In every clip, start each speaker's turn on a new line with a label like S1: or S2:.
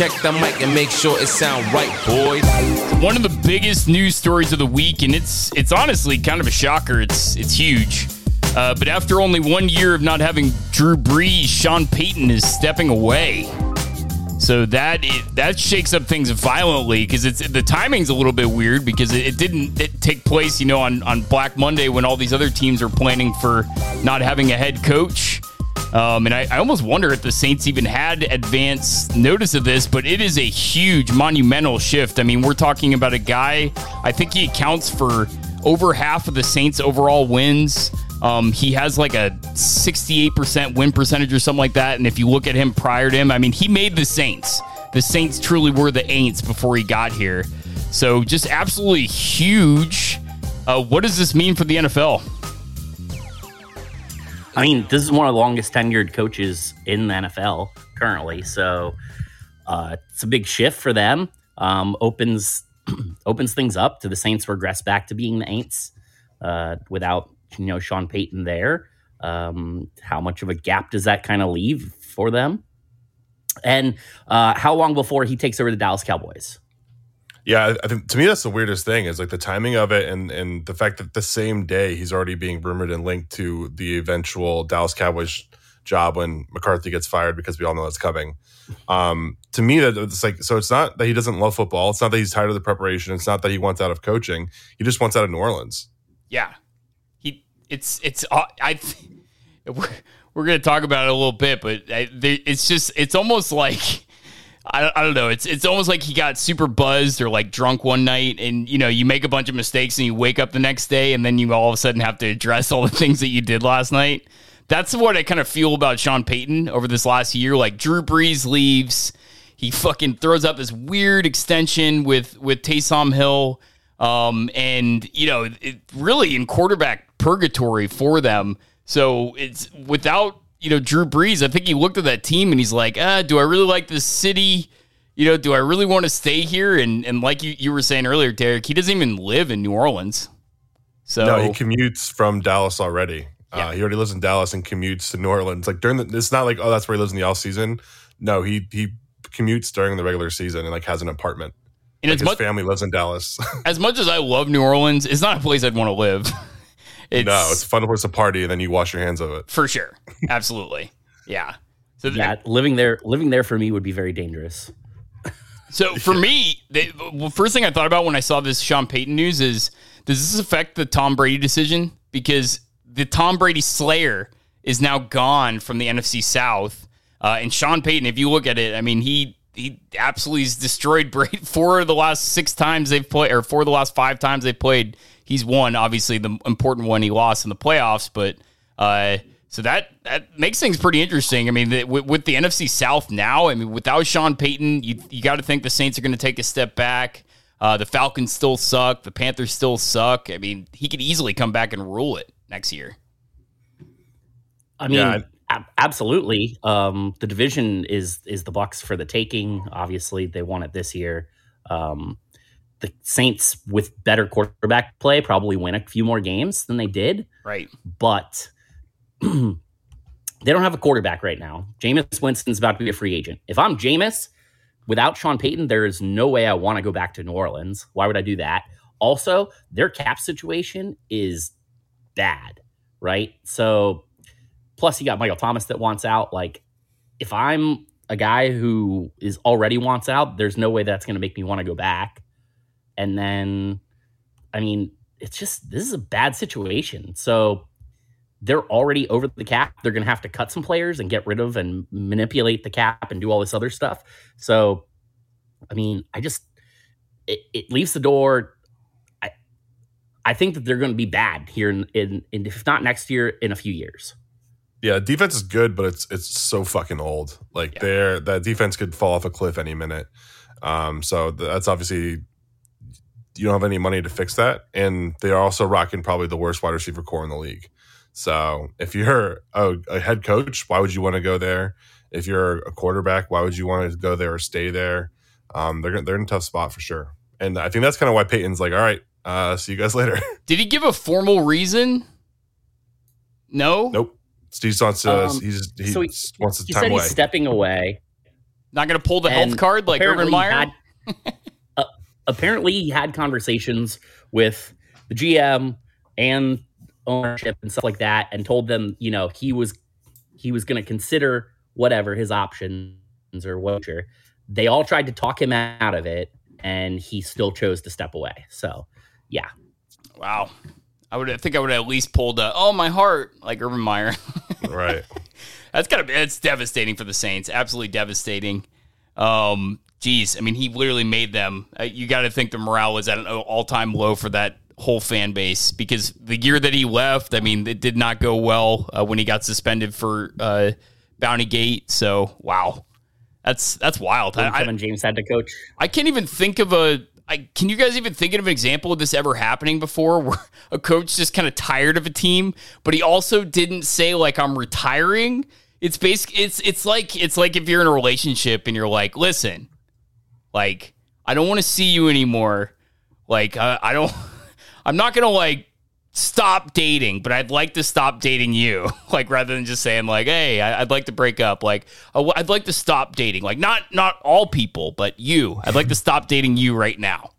S1: check the mic and make sure it sound right, boys.
S2: One of the biggest news stories of the week, and it's it's honestly kind of a shocker. It's it's huge. Uh, but after only one year of not having Drew Brees, Sean Payton is stepping away. So that that shakes up things violently because it's the timing's a little bit weird because it, it didn't it take place, you know, on on Black Monday when all these other teams are planning for not having a head coach. Um, and I, I, almost wonder if the Saints even had advance notice of this, but it is a huge, monumental shift. I mean, we're talking about a guy, I think he accounts for over half of the Saints' overall wins. Um, he has like a 68% win percentage or something like that. And if you look at him prior to him, I mean, he made the Saints. The Saints truly were the Aints before he got here. So just absolutely huge. Uh, what does this mean for the NFL?
S3: I mean, this is one of the longest tenured coaches in the NFL currently. So uh, it's a big shift for them. Um, opens opens things up to the Saints regress back to being the Aints uh, without you know Sean Payton there. Um, how much of a gap does that kind of leave for them? And uh, how long before he takes over the Dallas Cowboys?
S4: Yeah, I think to me that's the weirdest thing is like the timing of it and and the fact that the same day he's already being rumored and linked to the eventual Dallas Cowboys job when McCarthy gets fired because we all know that's coming. Um, to me, that it's like so. It's not that he doesn't love football. It's not that he's tired of the preparation. It's not that he wants out of coaching. He just wants out of New Orleans.
S2: Yeah, he. it's it's uh, I. We're, we're to talk about it a little bit, but I, it's just it's almost like I, I don't know. It's it's almost like he got super buzzed or like drunk one night, and you know you make a bunch of mistakes, and you wake up the next day, and then you all of a sudden have to address all the things that you did last night. That's what I kind of feel about Sean Payton over this last year. Like Drew Brees leaves, he fucking throws up this weird extension with with Taysom Hill, um, and you know it really in quarterback purgatory for them. So it's without you know Drew Brees. I think he looked at that team and he's like, ah, do I really like this city? You know, do I really want to stay here? And and like you, you were saying earlier, Derek, he doesn't even live in New Orleans. So
S4: no, he commutes from Dallas already. Uh, yeah. Uh, he already lives in Dallas and commutes to New Orleans. Like during the, it's not like oh that's where he lives in the off season. No, he he commutes during the regular season and like has an apartment. And like his much, family lives in Dallas.
S2: as much as I love New Orleans, it's not a place I'd want to live.
S4: It's, no, it's fun fun place a party, and then you wash your hands of it
S2: for sure. Absolutely, yeah.
S3: So yeah, living there, living there for me would be very dangerous.
S2: So for me, the well, first thing I thought about when I saw this Sean Payton news is, does this affect the Tom Brady decision? Because the Tom Brady Slayer is now gone from the NFC South, uh, and Sean Payton. If you look at it, I mean he he absolutely has destroyed Brady four of the last six times they've played, or four of the last five times they've played he's won obviously the important one he lost in the playoffs, but uh, so that that makes things pretty interesting. I mean, the, with, with, the NFC South now, I mean, without Sean Payton, you you got to think the Saints are going to take a step back. Uh, the Falcons still suck. The Panthers still suck. I mean, he could easily come back and rule it next year.
S3: I mean, yeah, ab- absolutely. Um, the division is is the Bucs for the taking. Obviously, they won it this year. Um, the Saints with better quarterback play probably win a few more games than they did.
S2: Right.
S3: But they don't have a quarterback right now. Jameis Winston's about to be a free agent. If I'm Jameis, without Sean Payton, there is no way I want to go back to New Orleans. Why would I do that? Also, their cap situation is bad, right? So, plus you got Michael Thomas that wants out. Like, if I'm a guy who is already wants out, there's no way that's going to make me want to go back. And then, I mean, it's just this is a bad situation. So they're already over the cap. They're going to have to cut some players and get rid of and manipulate the cap and do all this other stuff. So, I mean, I just it, it leaves the door. I I think that they're going to be bad here in, in, in if not next year, in a few years.
S4: Yeah, defense is good, but it's it's so fucking old. Like yeah. there, that defense could fall off a cliff any minute. Um, so that's obviously you don't have any money to fix that. And they are also rocking probably the worst wide receiver corps in the league. So if you're a, a head coach, why would you want to go there? If you're a quarterback, why would you want to go there or stay there? Um, they're they're in a tough spot for sure. And I think that's kind of why Payton's like, all right, uh, see you guys later.
S2: Did he give a formal reason? No.
S4: Nope. Steve wants to. Um, he's, he so he,
S3: wants to. He said away. he's stepping away.
S2: Not going to pull the
S3: And
S2: health card like
S3: apparently
S2: Urban Meyer.
S3: had- apparently, he had conversations with the GM and ownership and stuff like that, and told them, you know, he was he was going to consider whatever his options or whatever. They all tried to talk him out of it, and he still chose to step away. So, yeah,
S2: wow. I would I think I would at least pulled a oh my heart like Urban Meyer.
S4: Right.
S2: That's gotta be that's devastating for the Saints. Absolutely devastating. Um, geez, I mean, he literally made them. Uh, you got to think the morale was at an all time low for that whole fan base because the year that he left, I mean, it did not go well uh, when he got suspended for uh, Bounty Gate. So, wow, that's that's wild. I,
S3: Kevin James had to coach.
S2: I can't even think of a. I, can you guys even think of an example of this ever happening before where a coach just kind of tired of a team, but he also didn't say like I'm retiring? It's basic. It's it's like it's like if you're in a relationship and you're like, listen, like I don't want to see you anymore. Like I, I don't. I'm not gonna like stop dating, but I'd like to stop dating you. Like rather than just saying like, "Hey, I- I'd like to break up." Like, "Oh, I'd like to stop dating. Like not not all people, but you. I'd like to stop dating you right now.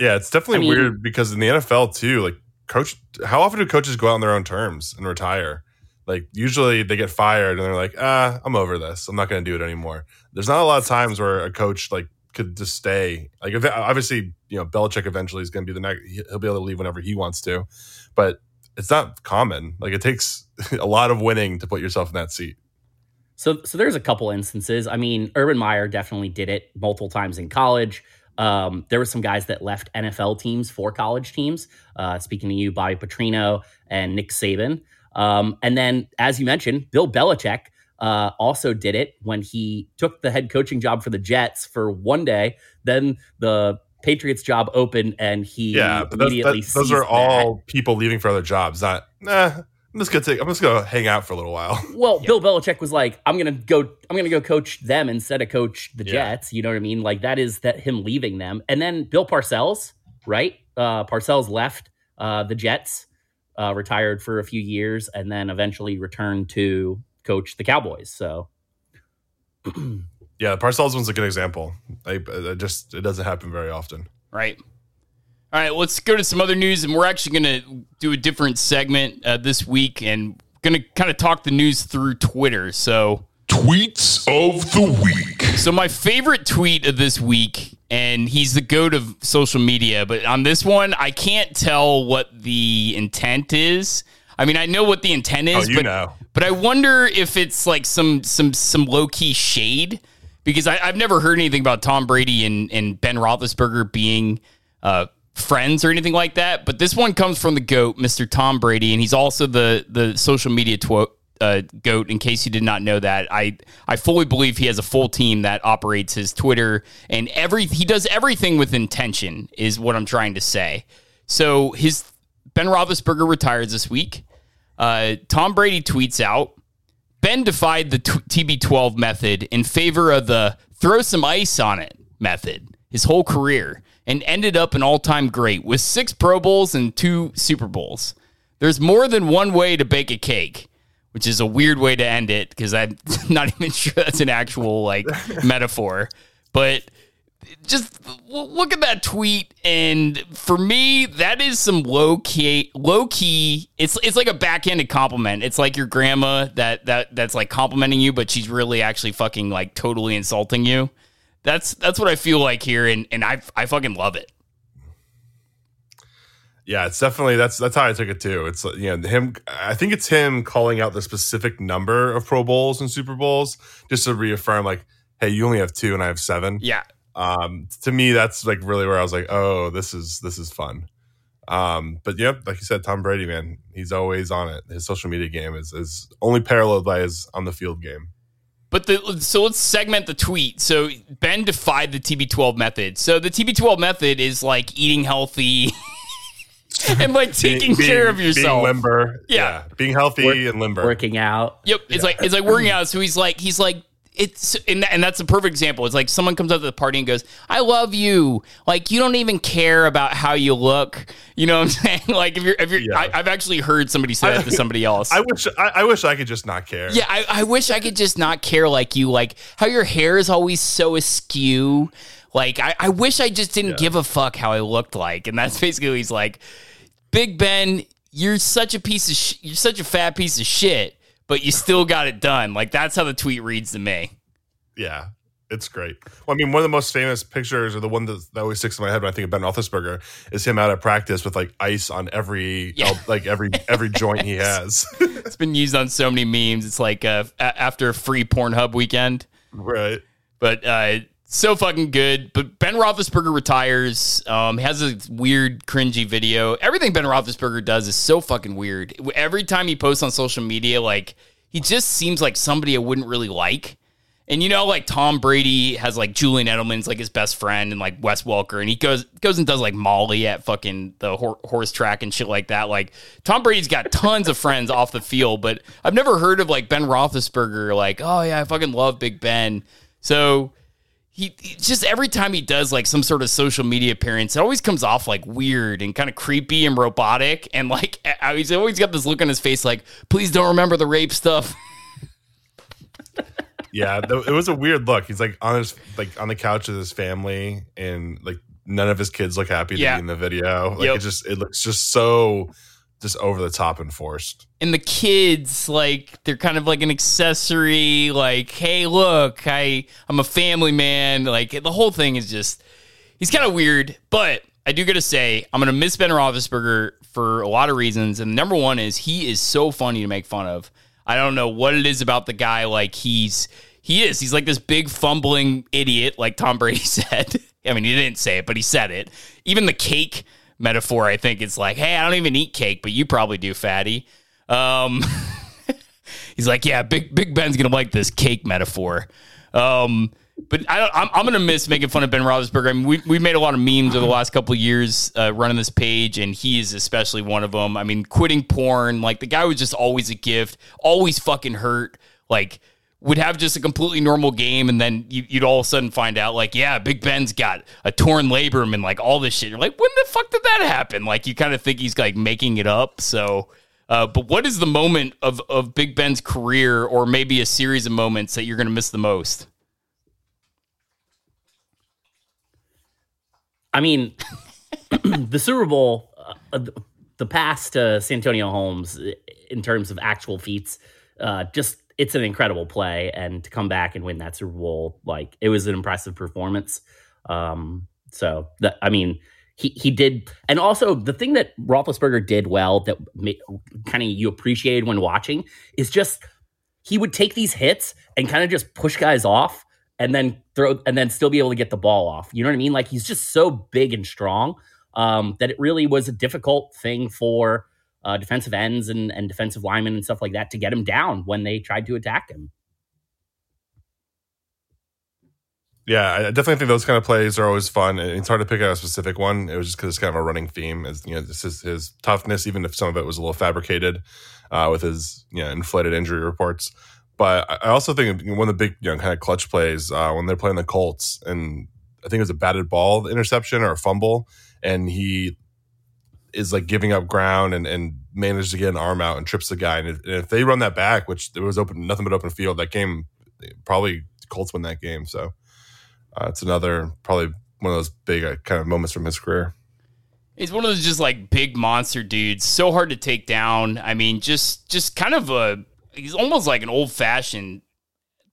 S4: Yeah, it's definitely
S3: I mean-
S4: weird because in the NFL too, like coach, how often do coaches go out on their own terms and retire? Like usually they get fired and they're like, ah, I'm over this. I'm not going to do it anymore. There's not a lot of times where a coach like could just stay. Like if, obviously, you know, Belichick eventually is going to be the next. He'll be able to leave whenever he wants to, but it's not common. Like it takes a lot of winning to put yourself in that seat.
S3: So, so there's a couple instances. I mean, Urban Meyer definitely did it multiple times in college. Um, there were some guys that left NFL teams for college teams. Uh, speaking to you, Bobby Petrino and Nick Saban. Um, and then, as you mentioned, Bill Belichick uh, also did it when he took the head coaching job for the Jets for one day. Then the Patriots job opened, and he
S4: Yeah, but those,
S3: immediately
S4: that, those
S3: seized
S4: are
S3: that.
S4: all people leaving for other jobs. Not nah. I'm just gonna take. I'm just gonna hang out for a little while.
S3: Well, Bill Belichick was like, "I'm gonna go. I'm gonna go coach them instead of coach the
S4: Yeah.
S3: Jets." You know what I mean? Like that is that him leaving them, and then Bill Parcells, right? Uh, Parcells left uh, the Jets, uh, retired for a few years, and then eventually returned to coach the Cowboys. So,
S4: Yeah, the Parcells one's a good example. I, I just it doesn't happen very often.
S2: Right. All right, let's go to some other news, and we're actually going to do a different segment uh, this week, and going to kind of talk the news through Twitter. So,
S5: Tweets of the week.
S2: so my favorite tweet of this week, and he's the goat of social media, but on this one, I can't tell what the intent is. I mean, I know what the intent is,
S4: Oh, you
S2: but
S4: know.
S2: but I wonder if it's like some some some low key shade because I, I've never heard anything about Tom Brady and, and Ben Roethlisberger being uh, friends or anything like that. But this one comes from the goat, Mr. Tom Brady, and he's also the the social media tw- uh, goat. In case you did not know that, I I fully believe he has a full team that operates his Twitter and every he does everything with intention is what I'm trying to say. So his Ben Roethlisberger retires this week. Uh, Tom Brady tweets out, Ben defied the t- TB12 method in favor of the throw some ice on it method his whole career and ended up an all time great with six Pro Bowls and two Super Bowls. There's more than one way to bake a cake, which is a weird way to end it because I'm not even sure that's an actual like metaphor. But just look at that tweet and for me that is some low key low key it's it's like a backhanded compliment. It's like your grandma that that that's like complimenting you but she's really actually fucking like totally insulting you. That's that's what i feel like here and and i i fucking love it
S4: Yeah, it's definitely that's that's how I took it too. It's uh, you know him. I think it's him calling out the specific number of Pro Bowls and Super Bowls just to reaffirm, like, hey, you only have two and I have seven.
S2: yeah
S4: Um, to me, that's like really where I was like, oh, this is this is fun. Um, but yep, like you said, Tom Brady, man, he's always on it. His social media game is is only paralleled by his on the field game.
S2: But the so let's segment the tweet. So Ben defied the TB12 method. So the TB12 method is like eating healthy and like taking
S4: Being-
S2: care of yourself,
S4: being
S2: yourself.
S4: limber,
S2: Yeah.
S4: being healthy
S3: Work-
S4: and limber.
S3: working out.
S2: Yep, it's like it's like working out. So he's like he's like it's and, and that's a perfect example. It's like someone comes up to the party and goes, "I love you." Like you don't even care about how you look. You know what I'm saying? Like if you're if you're,
S4: Yeah.
S2: I, I've actually heard somebody say that to somebody else.
S4: I wish I, I wish I could just not care.
S2: yeah, I, I wish I could just not care like you. Like how your hair is always so askew. Like I, I wish I just didn't give a fuck how I looked like. And that's basically what he's like, Big Ben, you're such a piece of sh- you're such a fat piece of shit, but you still got it done. Like that's how the tweet reads to me.
S4: Yeah, it's great. Well, I mean, one of the most famous pictures, or the one that, that always sticks in my head when I think of Ben Roethlisberger, is him out of practice with like ice on every,
S2: Yeah.
S4: like every every joint he has.
S2: It's been used on so many memes. It's like uh, a- after a free Pornhub weekend.
S4: right.
S2: but uh, so fucking good. But Ben Roethlisberger retires. Um, has a weird, cringy video. Everything Ben Roethlisberger does is so fucking weird. Every time he posts on social media, like he just seems like somebody I wouldn't really like. And you know, like Tom Brady has like Julian Edelman's like his best friend, and like Wes Welker, and he goes goes and does like Molly at fucking the hor- horse track and shit like that. Like Tom Brady's got tons of friends off the field, but I've never heard of like Ben Roethlisberger. Like, oh yeah, I fucking love Big Ben. So he, he just every time he does like some sort of social media appearance, it always comes off like weird and kind of creepy and robotic. And like I- he's always got this look on his face, like, please don't remember the rape stuff.
S4: Yeah, th- it was a weird look. He's like on his like on the couch with his family, and like none of his kids look happy to
S2: Yeah.
S4: be in the video. Like
S2: Yep.
S4: it just it looks just so just over the top and forced.
S2: and the kids like they're kind of like an accessory like hey look i i'm a family man. Like the whole thing is just he's kind of weird but i do gotta say i'm gonna miss ben roethlisberger for a lot of reasons. And number one is he is so funny to make fun of. I don't know what it is about the guy like he's he is he's like this big fumbling idiot like tom brady said. I mean he didn't say it but he said it. Even the cake metaphor i think it's like hey i don't even eat cake but you probably do fatty um, he's like, yeah, Big Big Ben's gonna like this cake metaphor. Um, but I don't, I'm, I'm gonna miss making fun of Ben Roethlisberger. I mean, we we made a lot of memes over the last couple of years uh, running this page, and he is especially one of them. I mean, quitting porn, like the guy was just always a gift, always fucking hurt, like. Would have just a completely normal game, and then you, you'd all of a sudden find out, like, yeah, Big Ben's got a torn labrum and like all this shit. You're like, when the fuck did that happen? Like, you kind of think he's like making it up. So, uh, but what is the moment of, of Big Ben's career, or maybe a series of moments that you're going to miss the most?
S3: I mean, the Super Bowl, uh, the- the pass to Santonio Holmes uh, in terms of actual feats, uh, just it's an incredible play, and to come back and win that Super Bowl, like it was an impressive performance. Um, so that I mean, he he did, and also the thing that Roethlisberger did well that kind of you appreciated when watching is just he would take these hits and kind of just push guys off and then throw and then still be able to get the ball off. You know what I mean? Like he's just so big and strong um, that it really was a difficult thing for uh, defensive ends and, and defensive linemen and stuff like that to get him down when they tried to attack him.
S4: Yeah, I definitely think those kind of plays are always fun. It's hard to pick out a specific one. It was just because it's kind of a running theme. Is you know, this is his toughness, even if some of it was a little fabricated uh, with his you know inflated injury reports. But I I also think one of the big you know kind of clutch plays uh, when they're playing the Colts, and I think it was a batted ball interception or a fumble, and he is like giving up ground and, and managed to get an arm out and trips the guy. And if, and if they run that back, which there was open nothing but open field, that game probably Colts win that game. So uh, it's another probably one of those big uh, kind of moments from his career.
S2: He's one of those just like big monster dudes, so hard to take down. I mean, just just kind of a he's almost like an old fashioned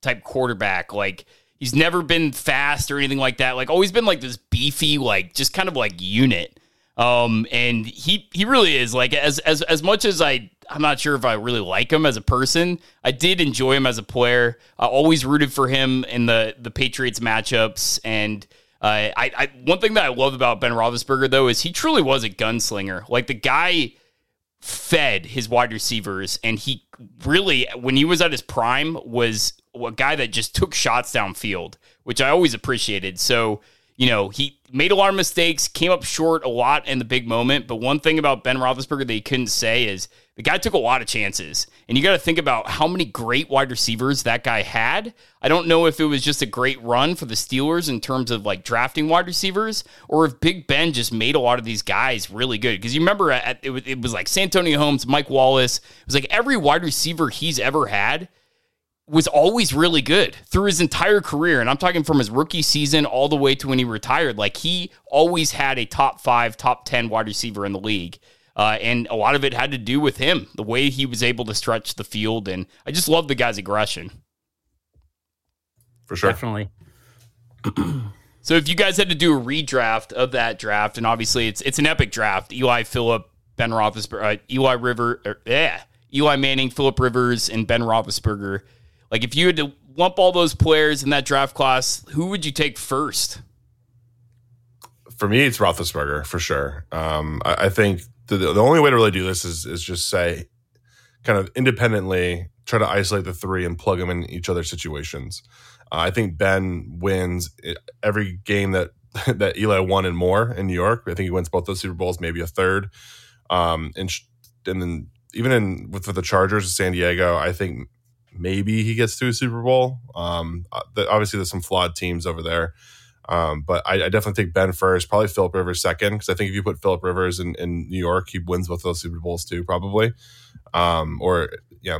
S2: type quarterback. Like he's never been fast or anything like that. Like always been like this beefy, like just kind of like unit. Um, and he he really is like as as as much as I I'm not sure if I really like him as a person. I did enjoy him as a player. I always rooted for him in the the Patriots matchups and. Uh, I, I one thing that I love about Ben Roethlisberger though is he truly was a gunslinger. Like the guy fed his wide receivers, and he really, when he was at his prime, was a guy that just took shots downfield, which I always appreciated. So you know he made a lot of mistakes, came up short a lot in the big moment. But one thing about Ben Roethlisberger that he couldn't say is the guy took a lot of chances. And you got to think about how many great wide receivers that guy had. I don't know if it was just a great run for the Steelers in terms of like drafting wide receivers or if Big Ben just made a lot of these guys really good. Because you remember at, it, was, it was like Santonio Holmes, Mike Wallace. It was like every wide receiver he's ever had was always really good through his entire career. And I'm talking from his rookie season all the way to when he retired. Like he always had a top five, top 10 wide receiver in the league. Uh, and a lot of it had to do with him, the way he was able to stretch the field. And I just love the guy's aggression.
S4: For sure.
S3: Definitely.
S2: so if you guys had to do a redraft of that draft, and obviously it's it's an epic draft, Eli Philip, Ben Roethlisberger, uh, Eli River, or, yeah, Eli Manning, Philip Rivers, and Ben Roethlisberger. Like if you had to lump all those players in that draft class, who would you take first?
S4: For me, it's Roethlisberger for sure. Um, I, I, think the, the only way to really do this is is just say, kind of independently, try to isolate the three and plug them in each other's situations. Uh, I think Ben wins every game that that Eli won and more in New York. I think he wins both those Super Bowls, maybe a third. Um, and and then even in with, with the Chargers, in San Diego, I think maybe he gets to a Super Bowl. Um, uh, obviously, there's some flawed teams over there. Um, but I, I, definitely take Ben first, probably Philip Rivers second, because I think if you put Philip Rivers in, in New York, he wins both those Super Bowls too, probably. Um, or yeah,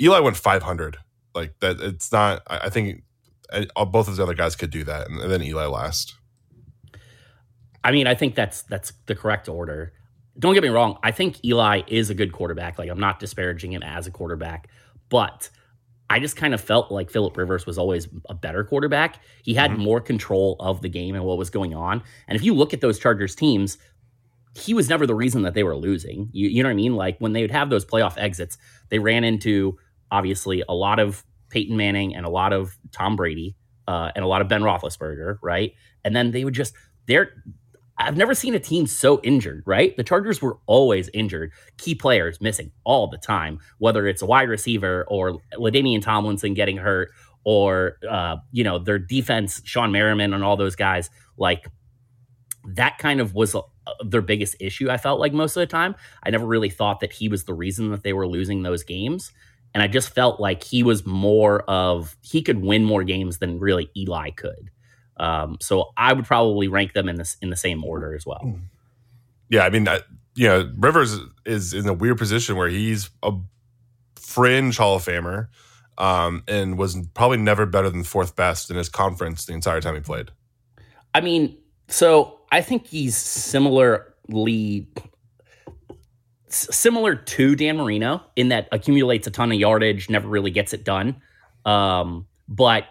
S4: Eli went 500. Like that, it's not. I, I think I, both of the other guys could do that, and, and then Eli last.
S3: I mean, I think that's that's the correct order. Don't get me wrong. I think Eli is a good quarterback. Like I'm not disparaging him as a quarterback, but I just kind of felt like Philip Rivers was always a better quarterback. He had mm-hmm. more control of the game and what was going on. And if you look at those Chargers teams, he was never the reason that they were losing. You, you know what I mean? Like when they would have those playoff exits, they ran into obviously a lot of Peyton Manning and a lot of Tom Brady uh, and a lot of Ben Roethlisberger, right? And then they would just they're I've never seen a team so injured, right? The Chargers were always injured, key players missing all the time, whether it's a wide receiver or LaDainian Tomlinson getting hurt or, uh, you know, their defense, Shawne Merriman and all those guys. Like that kind of was uh, their biggest issue, I felt like most of the time. I never really thought that he was the reason that they were losing those games. And I just felt like he was more of, he could win more games than really Eli could. Um, so I would probably rank them in this in the same order as well.
S4: Yeah, I mean, I, you know, Rivers is in a weird position where he's a fringe Hall of Famer, um, and was probably never better than fourth best in his conference the entire time he played.
S3: I mean, so I think he's similarly similar to Dan Marino in that accumulates a ton of yardage, never really gets it done. Um, but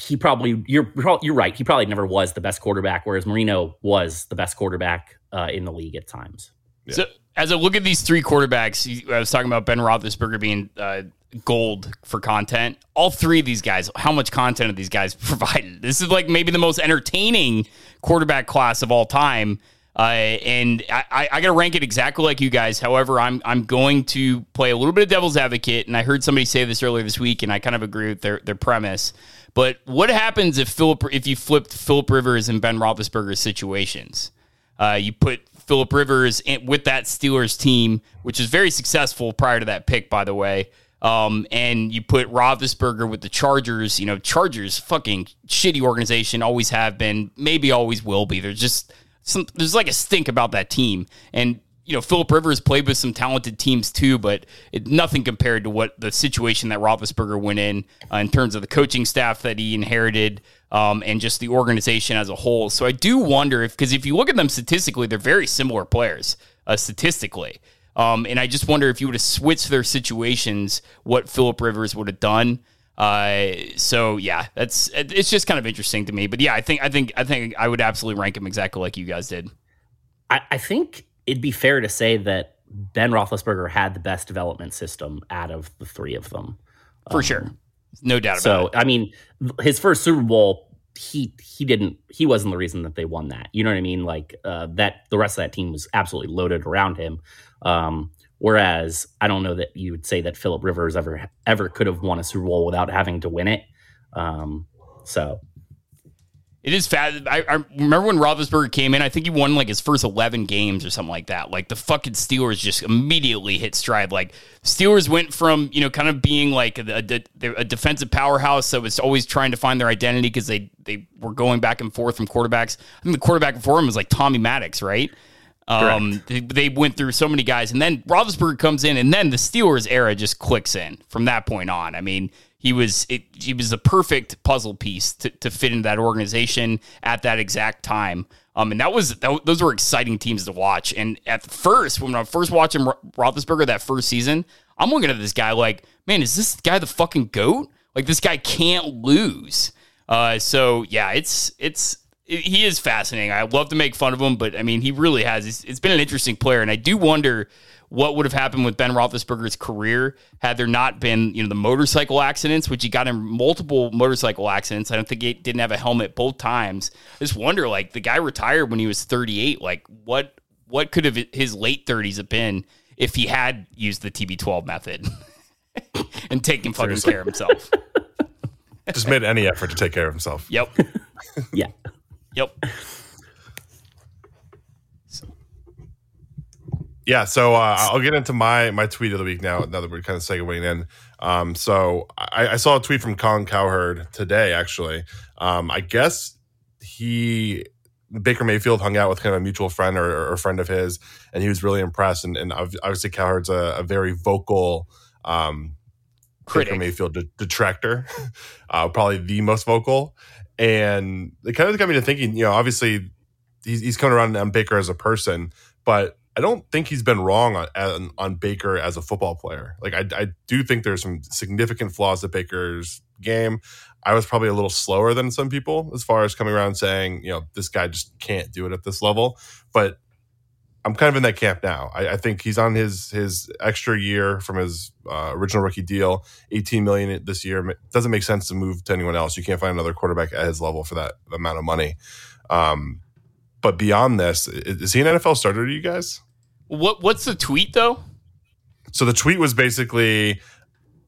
S3: he probably you're you're right. He probably never was the best quarterback, whereas Marino was the best quarterback uh, in the league at times.
S2: Yeah. So as I look at these three quarterbacks, I was talking about Ben Roethlisberger being uh, gold for content. All three of these guys, how much content have these guys provided? This is like maybe the most entertaining quarterback class of all time. Uh, and I, I got to rank it exactly like you guys. However, I'm I'm going to play a little bit of devil's advocate, and I heard somebody say this earlier this week, and I kind of agree with their their premise. But what happens if Philip if you flipped Philip Rivers and Ben Roethlisberger situations? Uh, you put Philip Rivers in, with that Steelers team, which is very successful prior to that pick, by the way. Um, and you put Roethlisberger with the Chargers. You know, Chargers, fucking shitty organization, always have been, maybe always will be. There's just some, there's like a stink about that team. And you know, Philip Rivers played with some talented teams too, but it, nothing compared to what the situation that Roethlisberger went in uh, in terms of the coaching staff that he inherited um, and just the organization as a whole. So I do wonder if, because if you look at them statistically, they're very similar players uh, statistically. Um, and I just wonder if you would have switched their situations, what Philip Rivers would have done. Uh, so yeah, that's it's just kind of interesting to me. But yeah, I think I think I think I would absolutely rank him exactly like you guys did.
S3: I, I think it'd be fair to say that Ben Roethlisberger had the best development system out of the three of them,
S2: for um, sure, no doubt.
S3: So
S2: it.
S3: I mean, his first Super Bowl, he he didn't he wasn't the reason that they won that. You know what I mean? Like uh, that, the rest of that team was absolutely loaded around him. Um, whereas I don't know that you would say that Philip Rivers ever ever could have won a Super Bowl without having to win it. Um, so
S2: It is fast. I, I remember when Roethlisberger came in. I think he won like his first eleven games or something like that. Like the fucking Steelers just immediately hit stride. Like Steelers went from you know kind of being like a, a, a defensive powerhouse that was always trying to find their identity because they they were going back and forth from quarterbacks. I think the quarterback before him was like Tommy Maddox, right? Um, they, they went through so many guys, and then Roethlisberger comes in, and then the Steelers era just clicks in from that point on. I mean, he was it, he was the perfect puzzle piece to, to fit into that organization at that exact time. Um, and that was that, those were exciting teams to watch. And at first, when I first watching Roethlisberger that first season, I'm looking at this guy like, man, is this guy the fucking goat? Like this guy can't lose. Uh, so yeah, it's it's he is fascinating. I love to make fun of him, but I mean, he really has. It's, it's been an interesting player, and I do wonder what would have happened with Ben Roethlisberger's career had there not been, you know, the motorcycle accidents, which he got in multiple motorcycle accidents. I don't think he didn't have a helmet both times. I just wonder, like, the guy retired when he was 38. Like, what what could have his late 30s have been if he had used the TB12 method and taken fucking Seriously. care of himself?
S4: Just made any effort to take care of himself.
S2: Yep.
S3: yeah.
S2: Yep.
S4: Yeah, so uh, I'll get into my my tweet of the week now. Now that we're kind of segueing in, um, so I, I, saw a tweet from Colin Cowherd today. Actually, um, I guess he Baker Mayfield hung out with kind of a mutual friend or, or a friend of his, and he was really impressed. And, and obviously, Cowherd's a, a very vocal um, Baker Mayfield detractor, uh, probably the most vocal and it kind of got me to thinking. You know, obviously he's, he's coming around on Baker as a person, but I don't think he's been wrong on, on, Baker as a football player. Like I, I do think there's some significant flaws to Baker's game. I was probably a little slower than some people as far as coming around saying, you know, this guy just can't do it at this level. But I'm kind of in that camp now. I, I, think he's on his his extra year from his uh, original rookie deal, 18 million this year. It doesn't make sense to move to anyone else. You can't find another quarterback at his level for that amount of money. Um, but beyond this, is he an NFL starter to you guys?
S2: What What's the tweet though?
S4: So the tweet was basically,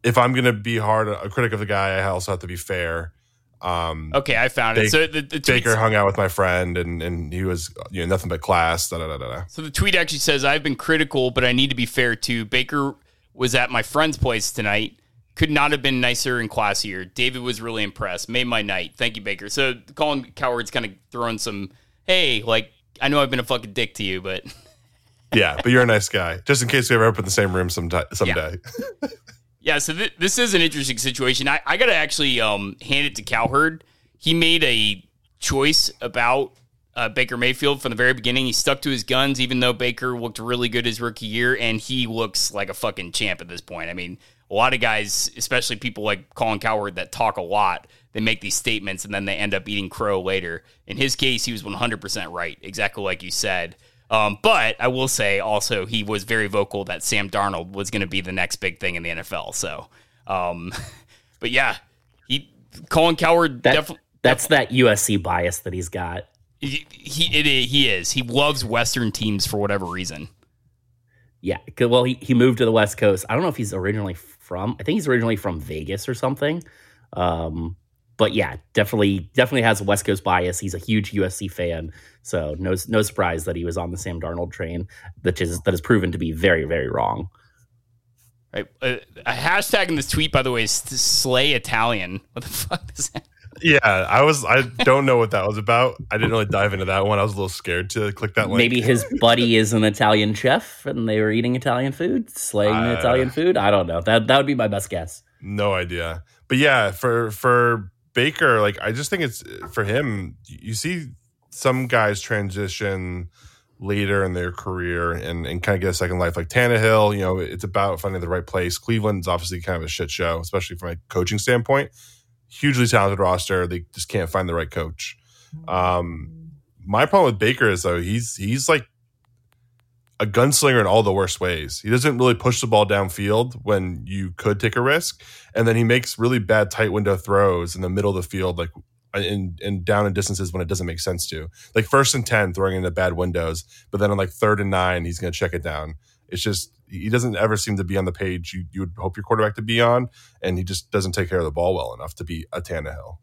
S4: if I'm going to be hard a critic of the guy, I also have to be fair.
S2: Um, okay, I found it. So the, the
S4: Baker hung out with my friend, and and he was you know nothing but class. Da, da, da,
S2: so the tweet actually says, "I've been critical, but I need to be fair too." Baker was at my friend's place tonight. Could not have been nicer and classier. David was really impressed. Made my night. Thank you, Baker. So Colin Cowherd's kind of throwing some, hey, like I know I've been a fucking dick to you, but
S4: yeah, but you're a nice guy. Just in case we ever open the same room sometime someday.
S2: Yeah. Yeah, so th- this is an interesting situation. I, I got to actually um, hand it to Cowherd. He made a choice about uh, Baker Mayfield from the very beginning. He stuck to his guns, even though Baker looked really good his rookie year, and he looks like a fucking champ at this point. I mean, a lot of guys, especially people like Colin Cowherd that talk a lot, they make these statements and then they end up eating crow later. In his case, he was 100% right, exactly like you said. Um, but I will say also he was very vocal that Sam Darnold was going to be the next big thing in the NFL. So, um, but yeah, he Colin Cowherd
S3: that, def- that's def- that USC bias that he's got.
S2: He he, it, he is. He loves Western teams for whatever reason.
S3: Yeah, well, he, he moved to the West Coast. I don't know if he's originally from. I think he's originally from Vegas or something. Um, but yeah, definitely definitely has a West Coast bias. He's a huge USC fan, so no no surprise that he was on the Sam Darnold train, that is that has proven to be very very wrong.
S2: Right, uh, a hashtag in this tweet, by the way, is slay Italian. What the fuck is that?
S4: Yeah, I was. I don't know what that was about. I didn't really dive into that one. I was a little scared to click that link.
S3: Maybe his buddy is an Italian chef, and they were eating Italian food, slaying uh, Italian food. I don't know. That that would be my best guess.
S4: No idea. But yeah, for for Baker, like I just think it's for him. You see some guys transition later in their career and, and kind of get a second life, like Tannehill. You know, it's about finding the right place. Cleveland's obviously kind of a shit show, especially from a coaching standpoint. Hugely talented roster, they just can't find the right coach. Um, my problem with Baker is though he's he's like a gunslinger in all the worst ways. He doesn't really push the ball downfield when you could take a risk, and then he makes really bad tight window throws in the middle of the field, like in, in down in distances when it doesn't make sense to. Like first and ten, throwing into bad windows, but then on like third and nine, he's going to check it down. It's just he doesn't ever seem to be on the page you, you would hope your quarterback to be on, and he just doesn't take care of the ball well enough to be a Tannehill.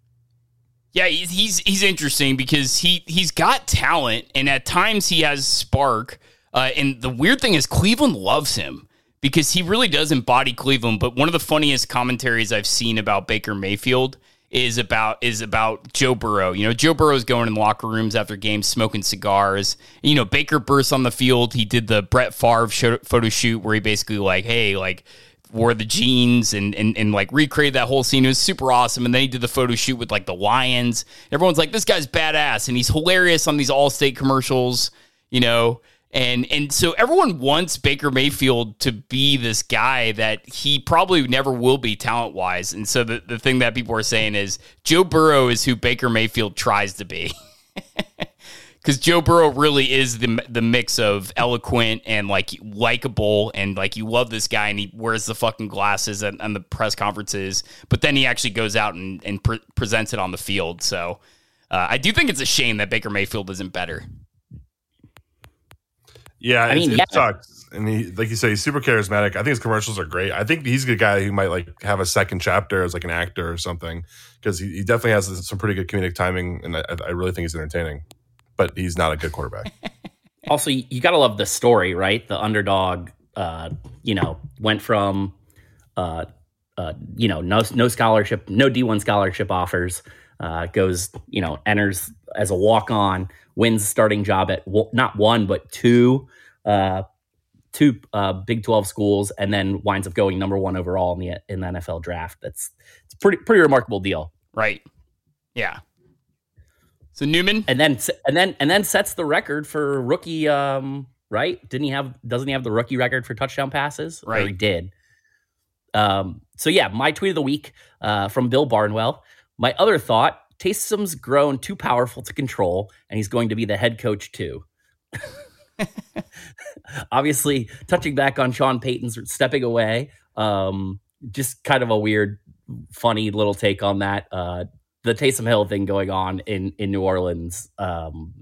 S2: Yeah, he's he's, he's interesting because he he's got talent, and at times he has spark. Uh, and the weird thing is, Cleveland loves him because he really does embody Cleveland. But one of the funniest commentaries I've seen about Baker Mayfield is about is about Joe Burrow. You know, Joe Burrow's going in locker rooms after games, smoking cigars. You know, Baker bursts on the field. He did the Brett Favre show, photo shoot where he basically like, hey, like wore the jeans and, and and like recreated that whole scene. It was super awesome. And then he did the photo shoot with like the Lions. Everyone's like, this guy's badass, and he's hilarious on these Allstate commercials. You know, and and so everyone wants Baker Mayfield to be this guy that he probably never will be talent wise. And so the, the thing that people are saying is Joe Burrow is who Baker Mayfield tries to be. Because Joe Burrow really is the the mix of eloquent and like likable and like you love this guy and he wears the fucking glasses and, and the press conferences, but then he actually goes out and, and pre- presents it on the field. So uh, I do think it's a shame that Baker Mayfield isn't better.
S4: Yeah,
S3: I mean,
S4: it,
S3: yeah.
S4: it sucks. And he, like you say, he's super charismatic. I think his commercials are great. I think he's a guy who might like have a second chapter as like an actor or something because he, he definitely has some pretty good comedic timing, and I, I really think he's entertaining. But he's not a good quarterback.
S3: Also, you, you got to love the story, right? The underdog, uh, you know, went from, uh, uh, you know, no no scholarship, no D one scholarship offers, uh, goes, you know, enters as a walk on, wins starting job at not one but two, uh, two uh, Big Twelve schools, and then winds up going number one overall in the in the NFL draft. That's it's a pretty pretty remarkable deal.
S2: Right. Yeah. So Newman,
S3: and then and then and then sets the record for rookie um right didn't he have doesn't he have the rookie record for touchdown passes or he did um so yeah my tweet of the week uh from bill barnwell my other thought Taysom's grown too powerful to control and he's going to be the head coach too obviously touching back on sean payton's stepping away um just kind of a weird funny little take on that uh the Taysom Hill thing going on in in New Orleans. Um,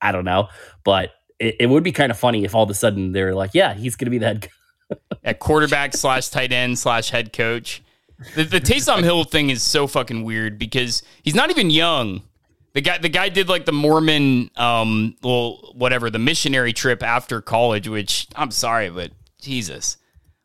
S3: I don't know, but it, it would be kind of funny if all of a sudden they're like, "Yeah, he's going to be the head."
S2: at quarterback slash tight end slash head coach. The, the Taysom Hill thing is so fucking weird because he's not even young. The guy, the guy did like the Mormon, um, well, whatever, the missionary trip after college. Which I'm sorry, but Jesus,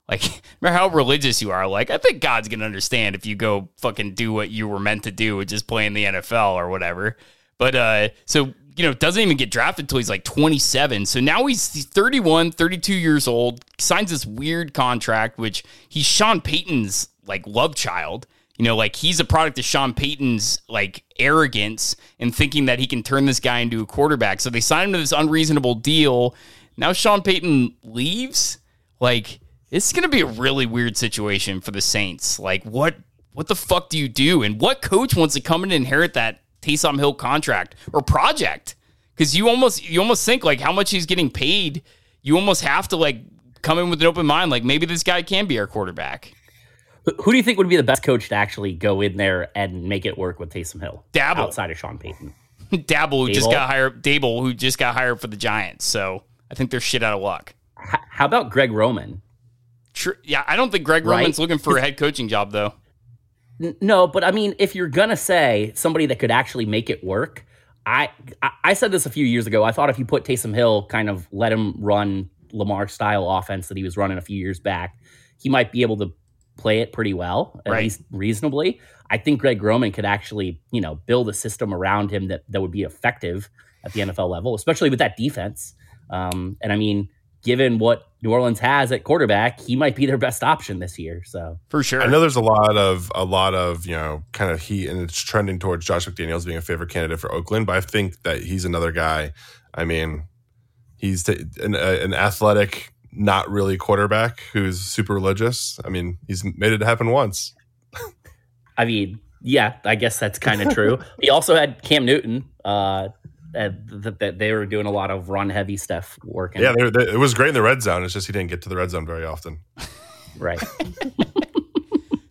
S2: like, remember how religious you are? Like, I think God's gonna understand if you go fucking do what you were meant to do, which is play in the NFL or whatever. But uh, so you know, doesn't even get drafted until he's like 27. So now he's, he's 31, 32 years old, signs this weird contract, which he's Sean Payton's like love child. You know, like he's a product of Sean Payton's like arrogance and thinking that he can turn this guy into a quarterback. So they signed him to this unreasonable deal. Now Sean Payton leaves. Like, it's gonna be a really weird situation for the Saints. Like, what what the fuck do you do? And what coach wants to come and inherit that Taysom Hill contract or project? Because you almost you almost think like how much he's getting paid. You almost have to like come in with an open mind. Like maybe this guy can be our quarterback.
S3: Who, do you think would be the best coach to actually go in there and make it work with Taysom Hill?
S2: Daboll.
S3: outside of Sean Payton.
S2: Daboll who just got hired. Daboll who just got hired for the Giants. So I think they're shit out of luck.
S3: H- how about Greg Roman?
S2: Tr- yeah, I don't think Greg
S3: Right.
S2: Roman's looking for a head coaching job though.
S3: No, but I mean, if you're gonna say somebody that could actually make it work, I I- I said this a few years ago. I thought if you put Taysom Hill, kind of let him run Lamar style offense that he was running a few years back, he might be able to play it pretty well, at
S2: Right.
S3: least reasonably. I think Greg Roman could actually, you know, build a system around him that that would be effective at the NFL level, especially with that defense. Um, and I mean, given what New Orleans has at quarterback, he might be their best option this year. So
S2: For sure.
S4: I know there's a lot of a lot of you know kind of heat, and it's trending towards Josh McDaniels being a favorite candidate for Oakland. But I think that he's another guy. I mean, he's t- an, a- an athletic, not really quarterback who's super religious. I mean, he's made it happen once.
S3: I mean, yeah, I guess that's kind of true. he also had Cam Newton. Uh, that that they were doing a lot of run heavy stuff working.
S4: Yeah, they're, they it was great in the red zone. It's just he didn't get to the red zone very often.
S3: right.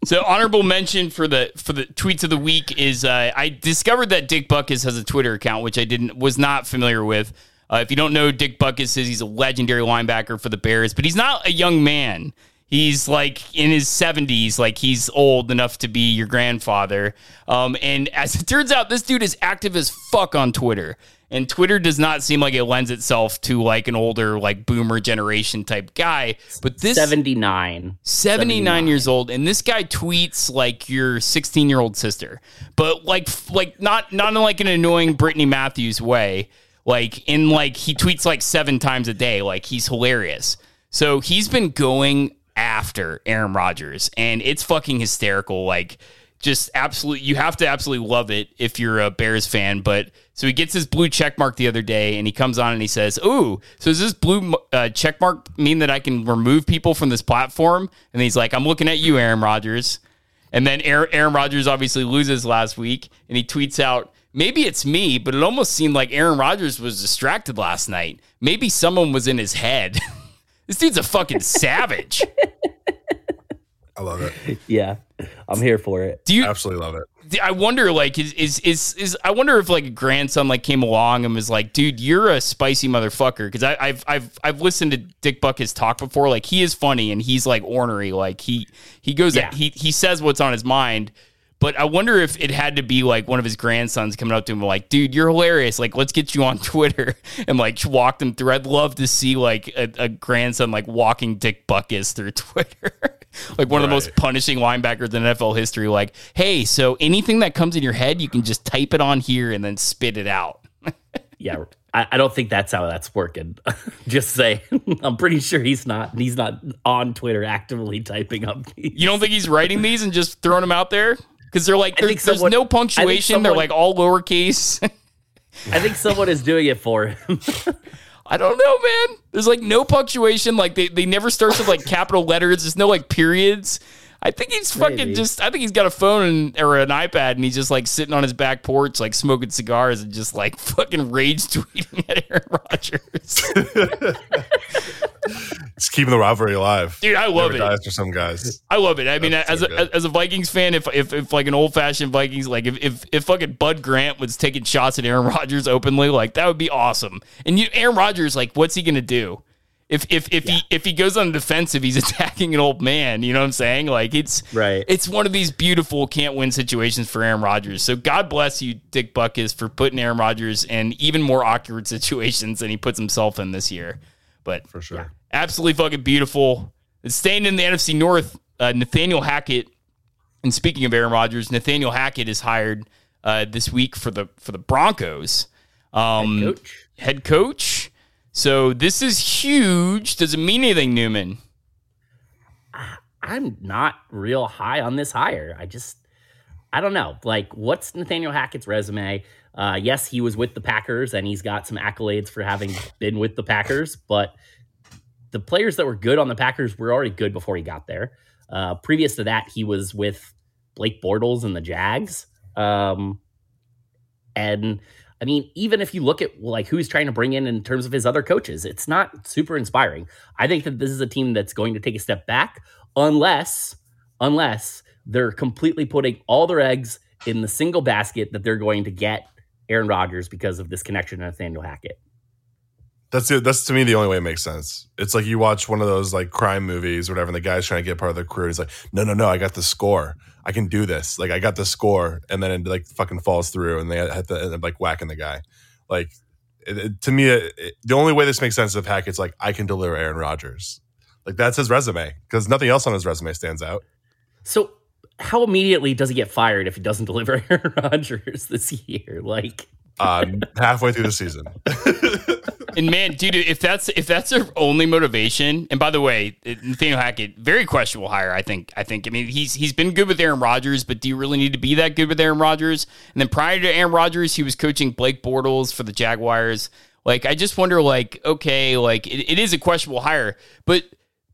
S2: So honorable mention for the for the tweets of the week is uh, I discovered that Dick Butkus has a Twitter account which I didn't was not familiar with. Uh, if you don't know, Dick Butkus is he's a legendary linebacker for the Bears, but he's not a young man. He's like in his 70s, like he's old enough to be your grandfather. Um, and as it turns out, this dude is active as fuck on Twitter. And Twitter does not seem like it lends itself to like an older, like boomer generation type guy. But this
S3: 79.
S2: 79 years old and this guy tweets like your 16 year old sister but like like not not in like an annoying brittany matthews way like in like he tweets like seven times a day. Like he's hilarious. So he's been going after aaron rodgers and it's fucking hysterical. Like just absolutely you have to absolutely love it if you're a bears fan but so he gets his blue check mark the other day and he comes on and he says ooh so does this blue uh, check mark mean that i can remove people from this platform? And he's like i'm looking at you aaron rodgers. And then aaron, aaron rodgers obviously loses last week and he tweets out maybe it's me but it almost seemed like aaron rodgers was distracted last night maybe someone was in his head this dude's a fucking savage
S4: I love it.
S3: Yeah. I'm here for it.
S2: do you
S4: Absolutely love it.
S2: I wonder, like, is is is is I wonder if like a grandson like came along and was like, "Dude, you're a spicy motherfucker." Because I've I've I've listened to Dick Butkus talk before. Like, he is funny and he's like ornery. Like he he goes
S3: Yeah.
S2: he he says what's on his mind. But I wonder if it had to be like one of his grandsons coming up to him like, "Dude, you're hilarious. Like, let's get you on Twitter and like walk them through." I'd love to see like a, a grandson like walking Dick Butkus through Twitter. like one of the most punishing linebackers in NFL history. Like, hey, so anything that comes in your head, you can just type it on here and then spit it out.
S3: Yeah. I, I don't think that's how that's working. Just say, I'm pretty sure he's not. He's not on Twitter actively typing up. these.
S2: You don't think he's writing these and just throwing them out there? Because they're like,
S3: I
S2: there- there's
S3: someone-
S2: no
S3: I think
S2: punctuation. they're like all lowercase.
S3: I think someone is doing it for him.
S2: I don't know, man. There's like no punctuation. Like they, they never starts with like capital letters. There's no like periods. I think he's fucking
S3: Maybe.
S2: just. I think he's got a phone and, or an iPad, and he's just like sitting on his back porch, like smoking cigars and just like fucking rage tweeting at Aaron Rodgers.
S4: It's keeping the rivalry alive.
S2: Dude, I love
S4: Never
S2: it.
S4: dies for some guys.
S2: I love it. I mean,
S4: That's
S2: as
S4: so
S2: a, as a Vikings fan, if, if if like an old fashioned Vikings, like if, if if fucking Bud Grant was taking shots at Aaron Rodgers openly, like that would be awesome. And you, Aaron Rodgers, like, what's he gonna do? If if if he if he goes on the defensive, he's attacking an old man. You know what I'm saying? Like it's
S3: Right.
S2: It's one of these beautiful can't win situations for Aaron Rodgers. So God bless you, Dick Butkus, for putting Aaron Rodgers in even more awkward situations than he puts himself in this year. But
S4: For sure.
S2: Absolutely fucking beautiful. Staying in the NFC North, uh, Nathaniel Hackett. And speaking of Aaron Rodgers, Nathaniel Hackett is hired uh, this week for the for the Broncos. Um,
S3: Coach.
S2: head coach. So this is huge. Does it mean anything, Newman?
S3: I'm not real high on this hire. I just, I don't know. Like, what's Nathaniel Hackett's resume? Uh, yes, he was with the Packers and he's got some accolades for having been with the Packers, but the players that were good on the Packers were already good before he got there. Uh, previous to that, he was with Blake Bortles and the Jags. Um, and I mean, even if you look at like who he's trying to bring in in terms of his other coaches, it's not super inspiring. I think that this is a team that's going to take a step back unless unless they're completely putting all their eggs in the single basket that they're going to get Aaron Rodgers because of this connection to Nathaniel Hackett.
S4: That's it. That's to me the only way it makes sense. It's like you watch one of those like crime movies, or whatever, and the guy's trying to get part of the crew. He's like, "No, no, no! I got the score. I can do this. Like, I got the score." And then it like fucking falls through, and they have to end up like whacking the guy. Like, it, it- to me, it, the only way this makes sense is if Hackett's like, "I can deliver Aaron Rodgers." Like that's his resume because nothing else on his resume stands out.
S3: So how immediately does he get fired if he doesn't deliver Aaron Rodgers this year? Like
S4: Uh, halfway through the season,
S2: And man, dude, if that's if that's their only motivation, and by the way, Nathaniel Hackett, very questionable hire. I think. I think. I mean, he's he's been good with Aaron Rodgers, but do you really need to be that good with Aaron Rodgers? And then prior to Aaron Rodgers, he was coaching Blake Bortles for the Jaguars. Like, I just wonder, like, okay, like it, it is a questionable hire, but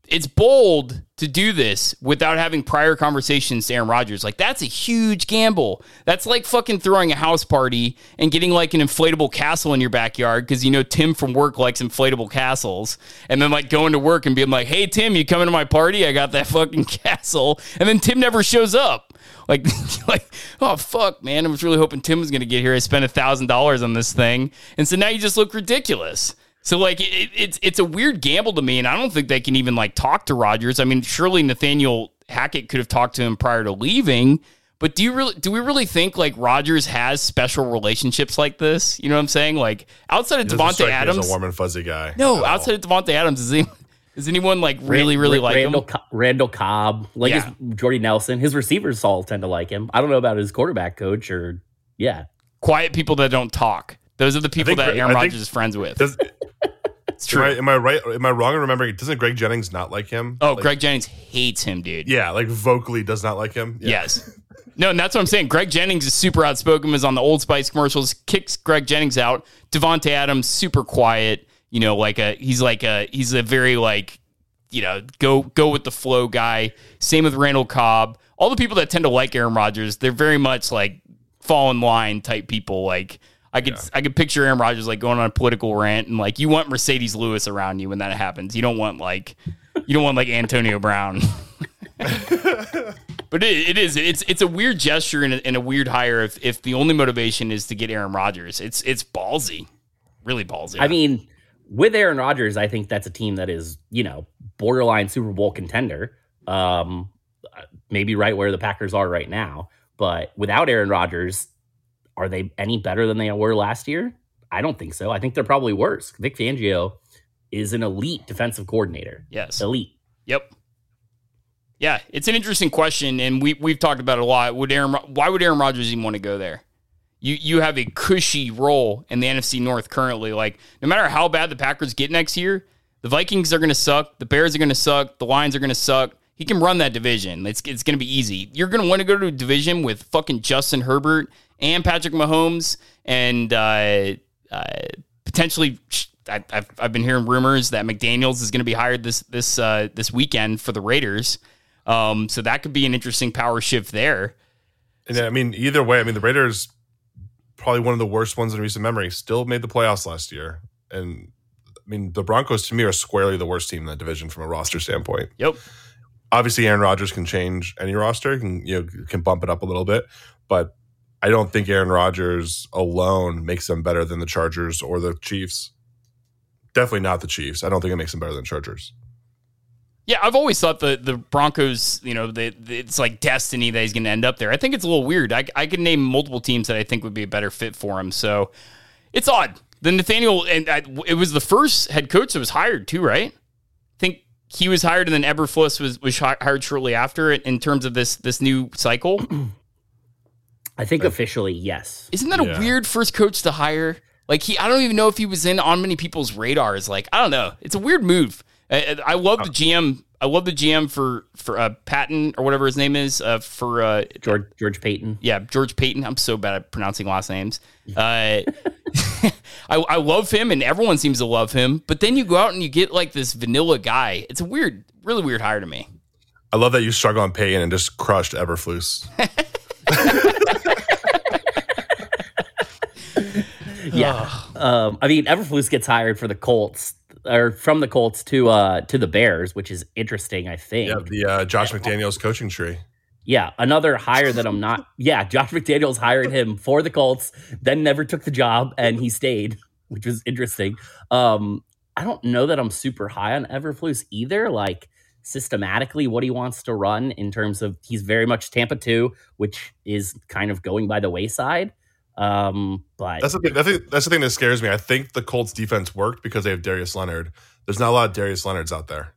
S2: it's bold to do this without having prior conversations to Aaron Rodgers. Like that's a huge gamble. That's like fucking throwing a house party and getting like an inflatable castle in your backyard because you know Tim from work likes inflatable castles, and then like going to work and being like, "Hey Tim, you coming to my party? I got that fucking castle," and then Tim never shows up. Like, like, oh fuck, man! I was really hoping Tim was gonna get here. I spent a thousand dollars on this thing, and so now you just look ridiculous. So like it, it's it's a weird gamble to me, and I don't think they can even like talk to Rodgers. I mean, surely Nathaniel Hackett could have talked to him prior to leaving. But do you really do we really think like Rodgers has special relationships like this? You know what I'm saying? Like outside of
S4: He doesn't Davante me as
S2: Adams,
S4: a warm and fuzzy guy.
S2: no,
S4: at all.
S2: outside of Davante Adams, is he, is anyone like really really
S3: Rand-
S2: like
S3: Randall,
S2: him?
S3: Co- Randall Cobb, like
S2: Yeah.
S3: his Jordy Nelson. His receivers all tend to like him. I don't know about his quarterback coach or yeah.
S2: Quiet people that don't talk. Those are the people
S4: think
S2: that Aaron
S4: I
S2: Rodgers is friends with.
S4: Does,
S2: It's
S4: am,
S2: true.
S4: I, am I right? Am I wrong in remembering? Doesn't Greg Jennings not like him?
S2: oh,
S4: Like,
S2: Greg Jennings hates him, dude.
S4: Yeah, like vocally does not like him. Yeah.
S2: Yes. No, and that's what I'm saying. Greg Jennings is super outspoken, was on the Old Spice commercials, kicks Greg Jennings out. Davante Adams, super quiet. You know, like a he's like a he's a very like, you know, go go with the flow guy. Same with Randall Cobb. All the people that tend to like Aaron Rodgers, they're very much like fall in line type people. Like I could I could picture Aaron Rodgers like going on a political rant and like you want Marcedes Lewis around you when that happens. You don't want like you don't want like Antonio Brown. But it, it is it's it's a weird gesture and a, and a weird hire if if the only motivation is to get Aaron Rodgers. It's it's ballsy, really ballsy.
S3: I mean, with Aaron Rodgers, I think that's a team that is, you know, borderline Super Bowl contender. Um, maybe right where the Packers are right now. But without Aaron Rodgers, are they any better than they were last year? I don't think so. I think they're probably worse. Vic Fangio is an elite defensive coordinator.
S2: yes,
S3: Elite.
S2: yep, yeah. It's an interesting question, and we we've talked about it a lot. Would Aaron why would Aaron Rodgers even want to go there? You you have a cushy role in the NFC North currently. Like no matter how bad the Packers get next year, the Vikings are going to suck, the Bears are going to suck, the Lions are going to suck. He can run that division. It's it's going to be easy. You're going to want to go to a division with fucking Justin Herbert and Patrick Mahomes and uh, uh, potentially. I, I've, I've been hearing rumors that McDaniel's is going to be hired this this uh, this weekend for the Raiders. Um, so that could be an interesting power shift there.
S4: And I mean, either way, I mean, the Raiders probably one of the worst ones in recent memory. Still made the playoffs last year, and I mean, the Broncos to me are squarely the worst team in that division from a roster standpoint.
S2: Yep.
S4: Obviously, Aaron Rodgers can change any roster, can you know, can bump it up a little bit, but I don't think Aaron Rodgers alone makes them better than the Chargers or the Chiefs. Definitely not the Chiefs. I don't think it makes them better than Chargers.
S2: Yeah, I've always thought the the Broncos, you know, they, they- it's like destiny that he's going to end up there. I think it's a little weird. I, I could name multiple teams that I think would be a better fit for him. So it's odd. The Nathaniel, and I, it was the first head coach that was hired too, right? I think he was hired, and then Eberflus was was hired shortly after it. In terms of this this new cycle,
S3: I think officially, yes.
S2: isn't that a weird first coach to hire? Like he, I don't even know if he was in on many people's radars. Like I don't know, it's a weird move. I, I love the GM. I love the GM for for uh, Patton or whatever his name is uh, for uh,
S3: George George Paton.
S2: yeah George Paton. I'm so bad at pronouncing last names. Uh, I, I love him and everyone seems to love him. But then you go out and you get like this vanilla guy. It's a weird, really weird hire to me.
S4: I love that you struggle on Payton and just crushed Eberflus.
S3: Yeah. Um, I mean, Eberflus gets hired for the Colts or from the Colts to uh to the Bears, which is interesting, I think.
S4: yeah, the uh, Josh McDaniels coaching tree.
S3: Yeah, another hire that I'm not. Yeah, Josh McDaniels hired him for the Colts, then never took the job, and he stayed, which was interesting. Um, I don't know that I'm super high on Eberflus either. Like systematically, what he wants to run in terms of he's very much Tampa two, which is kind of going by the wayside. Um, but
S4: That's the thing. That's the, that's the thing that scares me. I think the Colts defense worked because they have Darius Leonard. There's not a lot of Darius Leonards out there.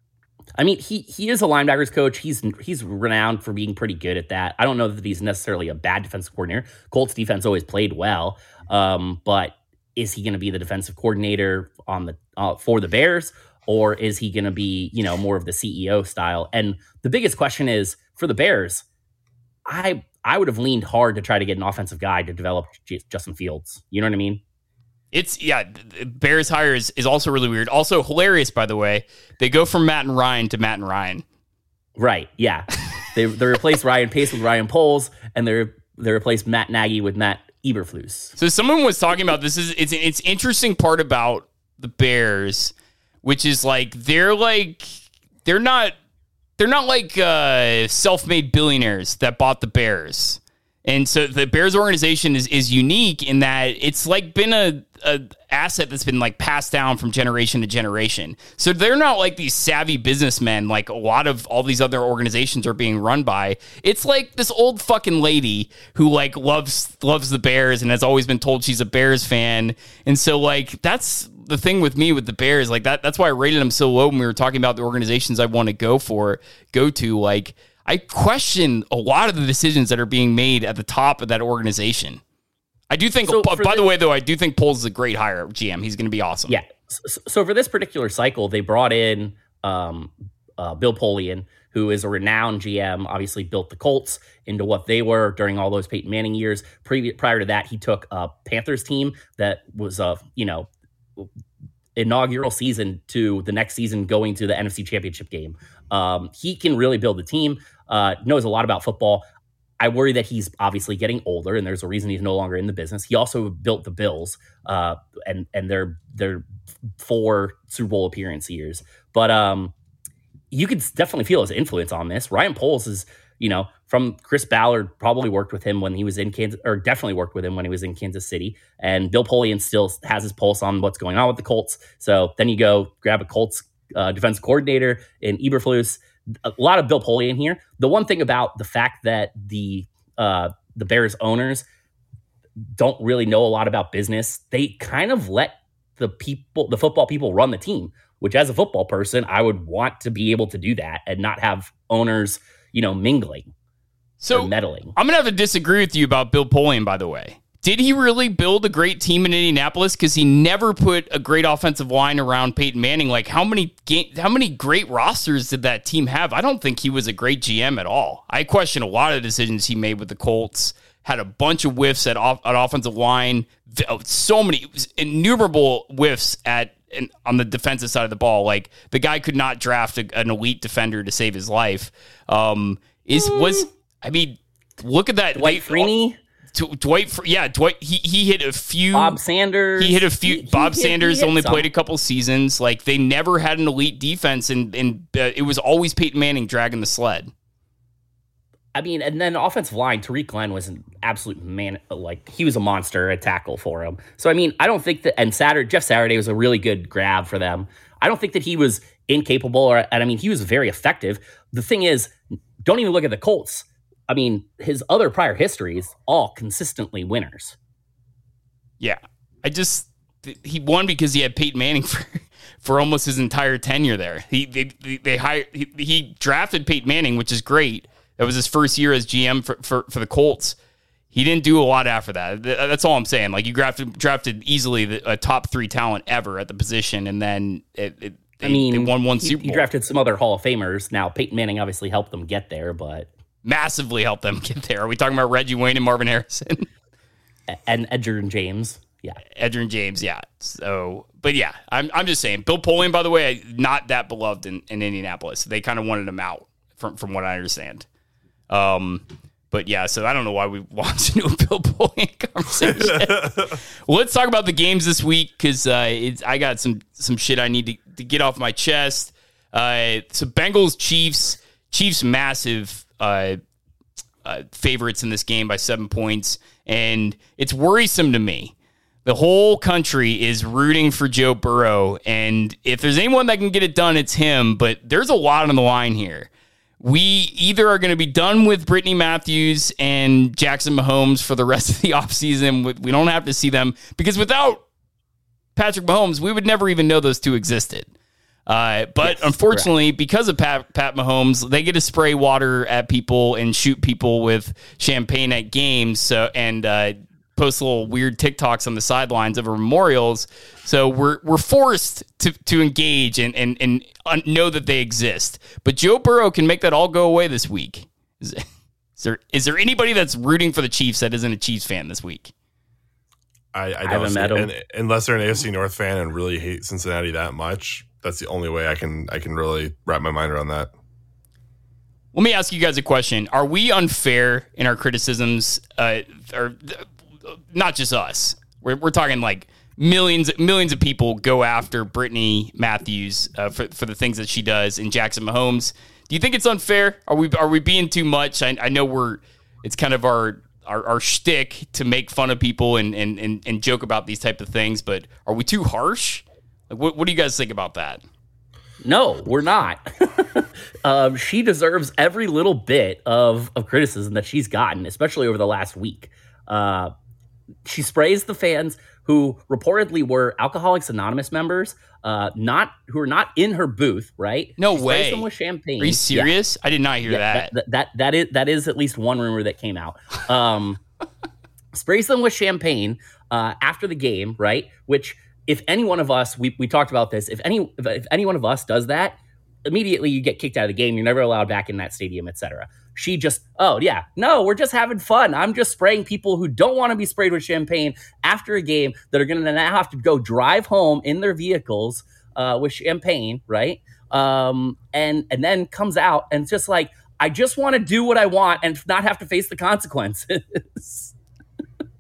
S3: I mean, he he is a linebackers coach. He's he's renowned for being pretty good at that. I don't know that he's necessarily a bad defensive coordinator. Colts defense always played well, um, but is he going to be the defensive coordinator on the uh, for the Bears, or is he going to be you know more of the CEO style? And the biggest question is for the Bears. I I would have leaned hard to try to get an offensive guy to develop J- Justin Fields. You know what I mean?
S2: It's yeah. Bears hire is, is also really weird. Also hilarious, by the way. They go from Matt and Ryan to Matt and Ryan.
S3: Right. Yeah. they they replaced Ryan Pace with Ryan Poles, and they they replaced Matt Nagy with Matt Eberflus.
S2: So someone was talking about this is it's it's interesting part about the Bears, which is like they're like they're not they're not like uh, self-made billionaires that bought the Bears. And so the Bears organization is is unique in that it's like been a, a asset that's been like passed down from generation to generation. So they're not like these savvy businessmen like a lot of all these other organizations are being run by. It's like this old fucking lady who like loves loves the Bears and has always been told she's a Bears fan. And so like that's the thing with me with the Bears, like that that's why I rated them so low when we were talking about the organizations I want to go for, go to like I question a lot of the decisions that are being made at the top of that organization. I do think,
S3: So
S2: by, by the way, though, I do think Poles is a great hire GM. He's going to be awesome.
S3: Yeah. So, so for this particular cycle, they brought in um, uh, Bill Polian, who is a renowned GM. Obviously, built the Colts into what they were during all those Peyton Manning years. Previ- prior to that, he took a Panthers team that was a you know inaugural season to the next season going to the NFC Championship game. Um, he can really build a team. Uh, knows a lot about football. I worry that he's obviously getting older, and there's a reason he's no longer in the business. He also built the Bills, uh, and and their their four Super Bowl appearance years. But um, you could definitely feel his influence on this. Ryan Poles is, you know, from Chris Ballard probably worked with him when he was in Kansas, or definitely worked with him when he was in Kansas City. And Bill Polian still has his pulse on what's going on with the Colts. So then you go grab a Colts uh, defense coordinator in Eberflus. A lot of Bill Polian here. The one thing about the fact that the uh, the Bears owners don't really know a lot about business, they kind of let the people, the football people, run the team. Which, as a football person, I would want to be able to do that and not have owners, you know, mingling
S2: So
S3: meddling.
S2: I'm gonna have to disagree with you about Bill Polian. By the way, did he really build a great team in Indianapolis? Because he never put a great offensive line around Peyton Manning. Like how many how many great rosters did that team have? I don't think he was a great GM at all. I question a lot of decisions he made with the Colts. Had a bunch of whiffs at, off, at offensive line. Oh, so many, innumerable whiffs at in, on the defensive side of the ball. Like the guy could not draft a, an elite defender to save his life. Um, is was I mean, look at that
S3: Dwight Freeney,
S2: Dw- Dwight, yeah, Dwight. He he hit a few.
S3: Bob Sanders.
S2: he hit a few.
S3: He- he
S2: Bob
S3: hit-
S2: Sanders only
S3: some.
S2: played a couple seasons. Like they never had an elite defense, and and uh, it was always Peyton Manning dragging the sled.
S3: I mean, and then offensive line, Tarik Glenn was an absolute man. Like he was a monster at tackle for him. So I mean, I don't think that. And Saturday, Jeff Saturday was a really good grab for them. I don't think that he was incapable, or and I mean, he was very effective. The thing is, don't even look at the Colts. I mean, his other prior histories all consistently winners.
S2: Yeah, I just he won because he had Peyton Manning for for almost his entire tenure there. He they they, they hired he, he drafted Peyton Manning, which is great. That was his first year as GM for for, for the Colts. He didn't do a lot after that. Uh, that's all I'm saying. Like you drafted drafted easily the, a top three talent ever at the position, and then it, it they,
S3: I mean,
S2: they won one Super Bowl.
S3: drafted some other Hall of Famers. Now Peyton Manning obviously helped them get there, but
S2: Massively helped them get there. Are we talking about Reggie Wayne and Marvin Harrison?
S3: and Edgerrin James, yeah.
S2: Edgerrin James, yeah. So, but yeah, I'm, I'm just saying. Bill Polian, by the way, not that beloved in, in Indianapolis. They kind of wanted him out, from from what I understand. Um, but yeah, so I don't know why we launched into a Bill Polian conversation. well, let's talk about the games this week because uh, I got some some shit I need to, to get off my chest. Uh, so Bengals Chiefs Chiefs massive uh, uh, favorites in this game by seven points, and it's worrisome to me. The whole country is rooting for Joe Burrow, and if there's anyone that can get it done, it's him. But there's a lot on the line here. We either are going to be done with Brittany Matthews and Jackson Mahomes for the rest of the offseason. We we don't have to see them because without Patrick Mahomes, we would never even know those two existed. Uh, but
S3: Yes,
S2: unfortunately, because of Pat, Pat Mahomes, they get to spray water at people and shoot people with champagne at games. So and uh, post little weird TikToks on the sidelines over memorials. So we're we're forced to to engage and and and know that they exist. But Joe Burrow can make that all go away this week. Is, is there is there anybody that's rooting for the Chiefs that isn't a Chiefs fan this week?
S4: I, I, don't
S3: haven't
S4: see-
S3: met 'em.
S4: and- unless they're an AFC North fan and really hate Cincinnati that much. That's the only way I can I can really wrap my mind around that.
S2: Let me ask you guys a question: Are we unfair in our criticisms? Uh, or not just us? We're, we're talking like millions millions of people go after Brittany Matthews uh, for for the things that she does in Jackson Mahomes. Do you think it's unfair? Are we are we being too much? I, I know we're it's kind of our our, our shtick to make fun of people and, and and and joke about these type of things. But are we too harsh? Like, what what do you guys think about that?
S3: No, we're not. um, she deserves every little bit of, of criticism that she's gotten, especially over the last week. Uh, she sprays the fans who reportedly were Alcoholics Anonymous members, uh, not who are not in her booth, right?
S2: No
S3: She sprays
S2: way.
S3: them with champagne.
S2: Are you
S3: Yeah.
S2: serious? I did not hear
S3: Yeah,
S2: that.
S3: that, that that is that is at least one rumor that came out. Um, sprays them with champagne uh, after the game, right? Which, if any one of us, we, we talked about this. If any if, if any one of us does that, immediately you get kicked out of the game. You're never allowed back in that stadium, etc. She just, oh yeah, no, we're just having fun. I'm just spraying people who don't want to be sprayed with champagne after a game that are going to now have to go drive home in their vehicles uh, with champagne, right? Um, and and then comes out and just like, I just want to do what I want and not have to face the consequences.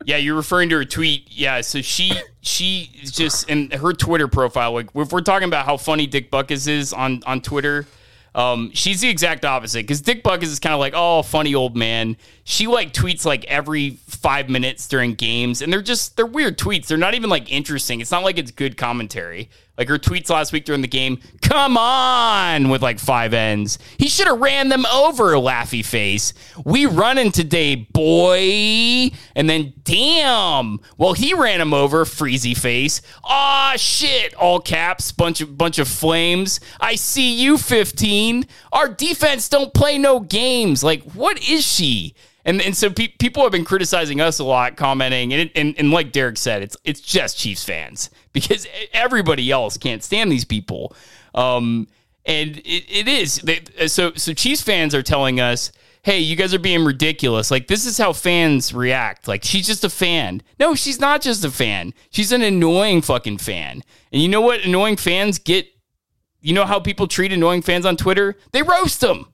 S2: Yeah, you're referring to her tweet. Yeah, so she she just in her Twitter profile. Like if we're talking about how funny Dick Butkus is on on Twitter, um, she's the exact opposite. Because Dick Butkus is kind of like, oh, funny old man. She like tweets like every five minutes during games, and they're just they're weird tweets. They're not even like interesting. It's not like it's good commentary. Like her tweets last week during the game, come on, with like five ends. He should have ran them over, laughy face. We running today, boy. And then, damn, well, he ran him over, freezy face. Aw, shit, all caps, bunch of bunch of flames. I see you, 15. Our defense don't play no games. Like, what is she? And, and so pe- people have been criticizing us a lot, commenting, and, and and like Derek said, it's it's just Chiefs fans because everybody else can't stand these people. Um, and it, it is they, so so Chiefs fans are telling us, hey, you guys are being ridiculous. Like this is how fans react. Like she's just a fan. No, she's not just a fan. She's an annoying fucking fan. And you know what? Annoying fans get. You know how people treat annoying fans on Twitter? They roast them.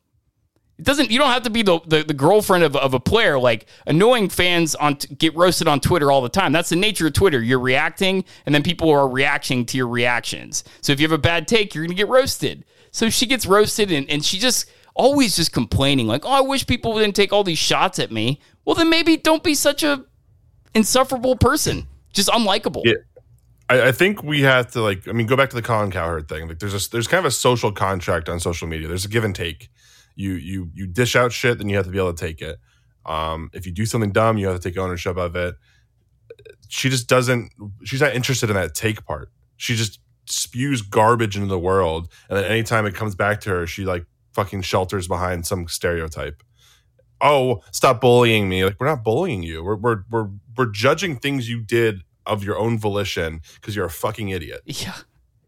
S2: It doesn't. You don't have to be the, the, the girlfriend of, of a player. Like annoying fans on get roasted on Twitter all the time. That's the nature of Twitter. You're reacting, and then people are reacting to your reactions. So if you have a bad take, you're gonna get roasted. So she gets roasted, and, and she just always just complaining, like, "Oh, I wish people didn't take all these shots at me." Well, then maybe don't be such a insufferable person. Just unlikable.
S4: Yeah. I, I think we have to like. I mean, go back to the Colin Cowherd thing. Like, there's a there's kind of a social contract on social media. There's a give and take. You you you dish out shit, then you have to be able to take it. Um, if you do something dumb, you have to take ownership of it. She just doesn't. She's not interested in that take part. She just spews garbage into the world, and then anytime it comes back to her, she like fucking shelters behind some stereotype. Oh, stop bullying me! Like we're not bullying you. We're we're we're we're judging things you did of your own volition because you're a fucking idiot.
S2: Yeah.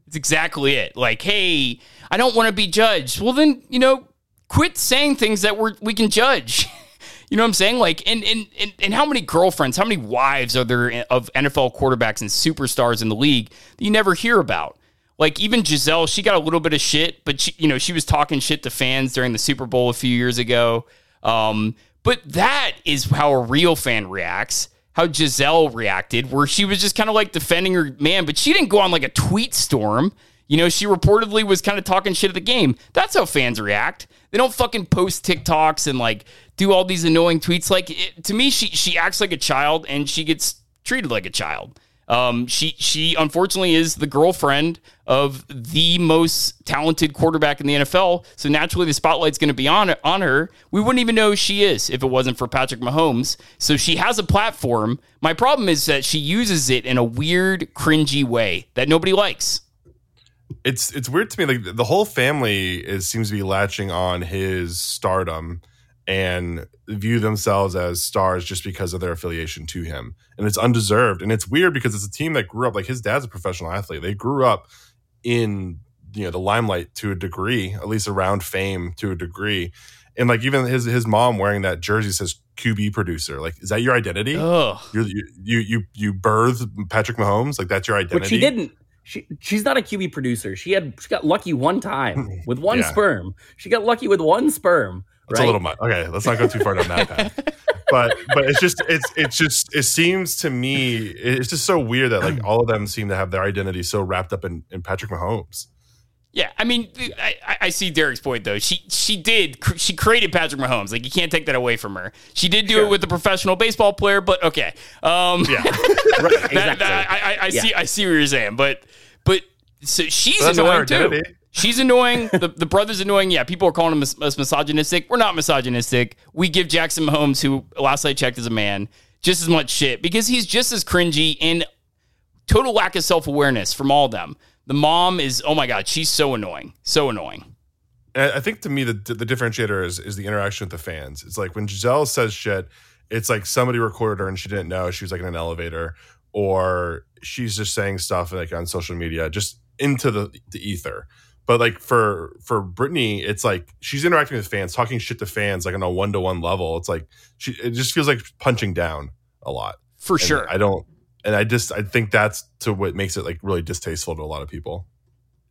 S2: It's exactly it. Like, hey, I don't want to be judged. Well, then, you know, quit saying things that we're, we can judge. you know what I'm saying? Like, and, and, and, and how many girlfriends, how many wives are there of NFL quarterbacks and superstars in the league that you never hear about? Like, even Gisele, she got a little bit of shit, but she, you know, she was talking shit to fans during the Super Bowl a few years ago. Um, but that is how a real fan reacts how Gisele reacted, where she was just kind of like defending her man, but she didn't go on like a tweet storm. You know, she reportedly was kind of talking shit at the game. That's how fans react. They don't fucking post TikToks and like do all these annoying tweets. Like it, to me, she she acts like a child and she gets treated like a child. Um, she she unfortunately is the girlfriend of the most talented quarterback in the NFL. So naturally, the spotlight's going to be on on her. We wouldn't even know she is if it wasn't for Patrick Mahomes. So she has a platform. My problem is that she uses it in a weird, cringy way that nobody likes.
S4: It's it's weird to me. Like the whole family is seems to be latching on his stardom and view themselves as stars just because of their affiliation to him. And it's undeserved. And it's weird because it's a team that grew up like his dad's a professional athlete. They grew up in you know the limelight to a degree, at least around fame to a degree. And like even his his mom wearing that jersey says QB producer. Like, is that your identity?
S2: Ugh.
S4: You're, you you you you birthed Patrick Mahomes. Like that's your identity.
S3: But she didn't. She she's not a QB producer. She had she got lucky one time with one
S4: Yeah.
S3: sperm. She got lucky with one sperm.
S4: It's
S3: right?
S4: a little much. Okay, let's not go too far down that path. But but it's just it's it's just it seems to me it's just so weird that like all of them seem to have their identity so wrapped up in, in Patrick Mahomes.
S2: Yeah, I mean, I, I- I see Derek's point though. She she did cr- she created Patrick Mahomes. Like you can't take that away from her. She did do it with a professional baseball player, but okay. Um,
S4: Yeah.
S3: Right,
S2: that,
S3: exactly.
S2: that- I, I, I
S3: Yeah.
S2: see I see what you're saying, but but so she's annoying too. She's annoying. the the brother's annoying. Yeah, people are calling him us misogynistic. We're not misogynistic. We give Jackson Mahomes, who last I checked is a man, just as much shit because he's just as cringy and total lack of self awareness from all of them. The mom is oh my god, she's so annoying, so annoying.
S4: I think to me the the differentiator is is the interaction with the fans. It's like when Gisele says shit, it's like somebody recorded her and she didn't know she was like in an elevator, or she's just saying stuff like on social media, just into the the ether. But like for for Brittany, it's like she's interacting with fans, talking shit to fans like on a one to one level. It's like she it just feels like punching down a lot.
S2: For
S4: And
S2: sure.
S4: I don't and I just I think that's to what makes it like really distasteful to a lot of people.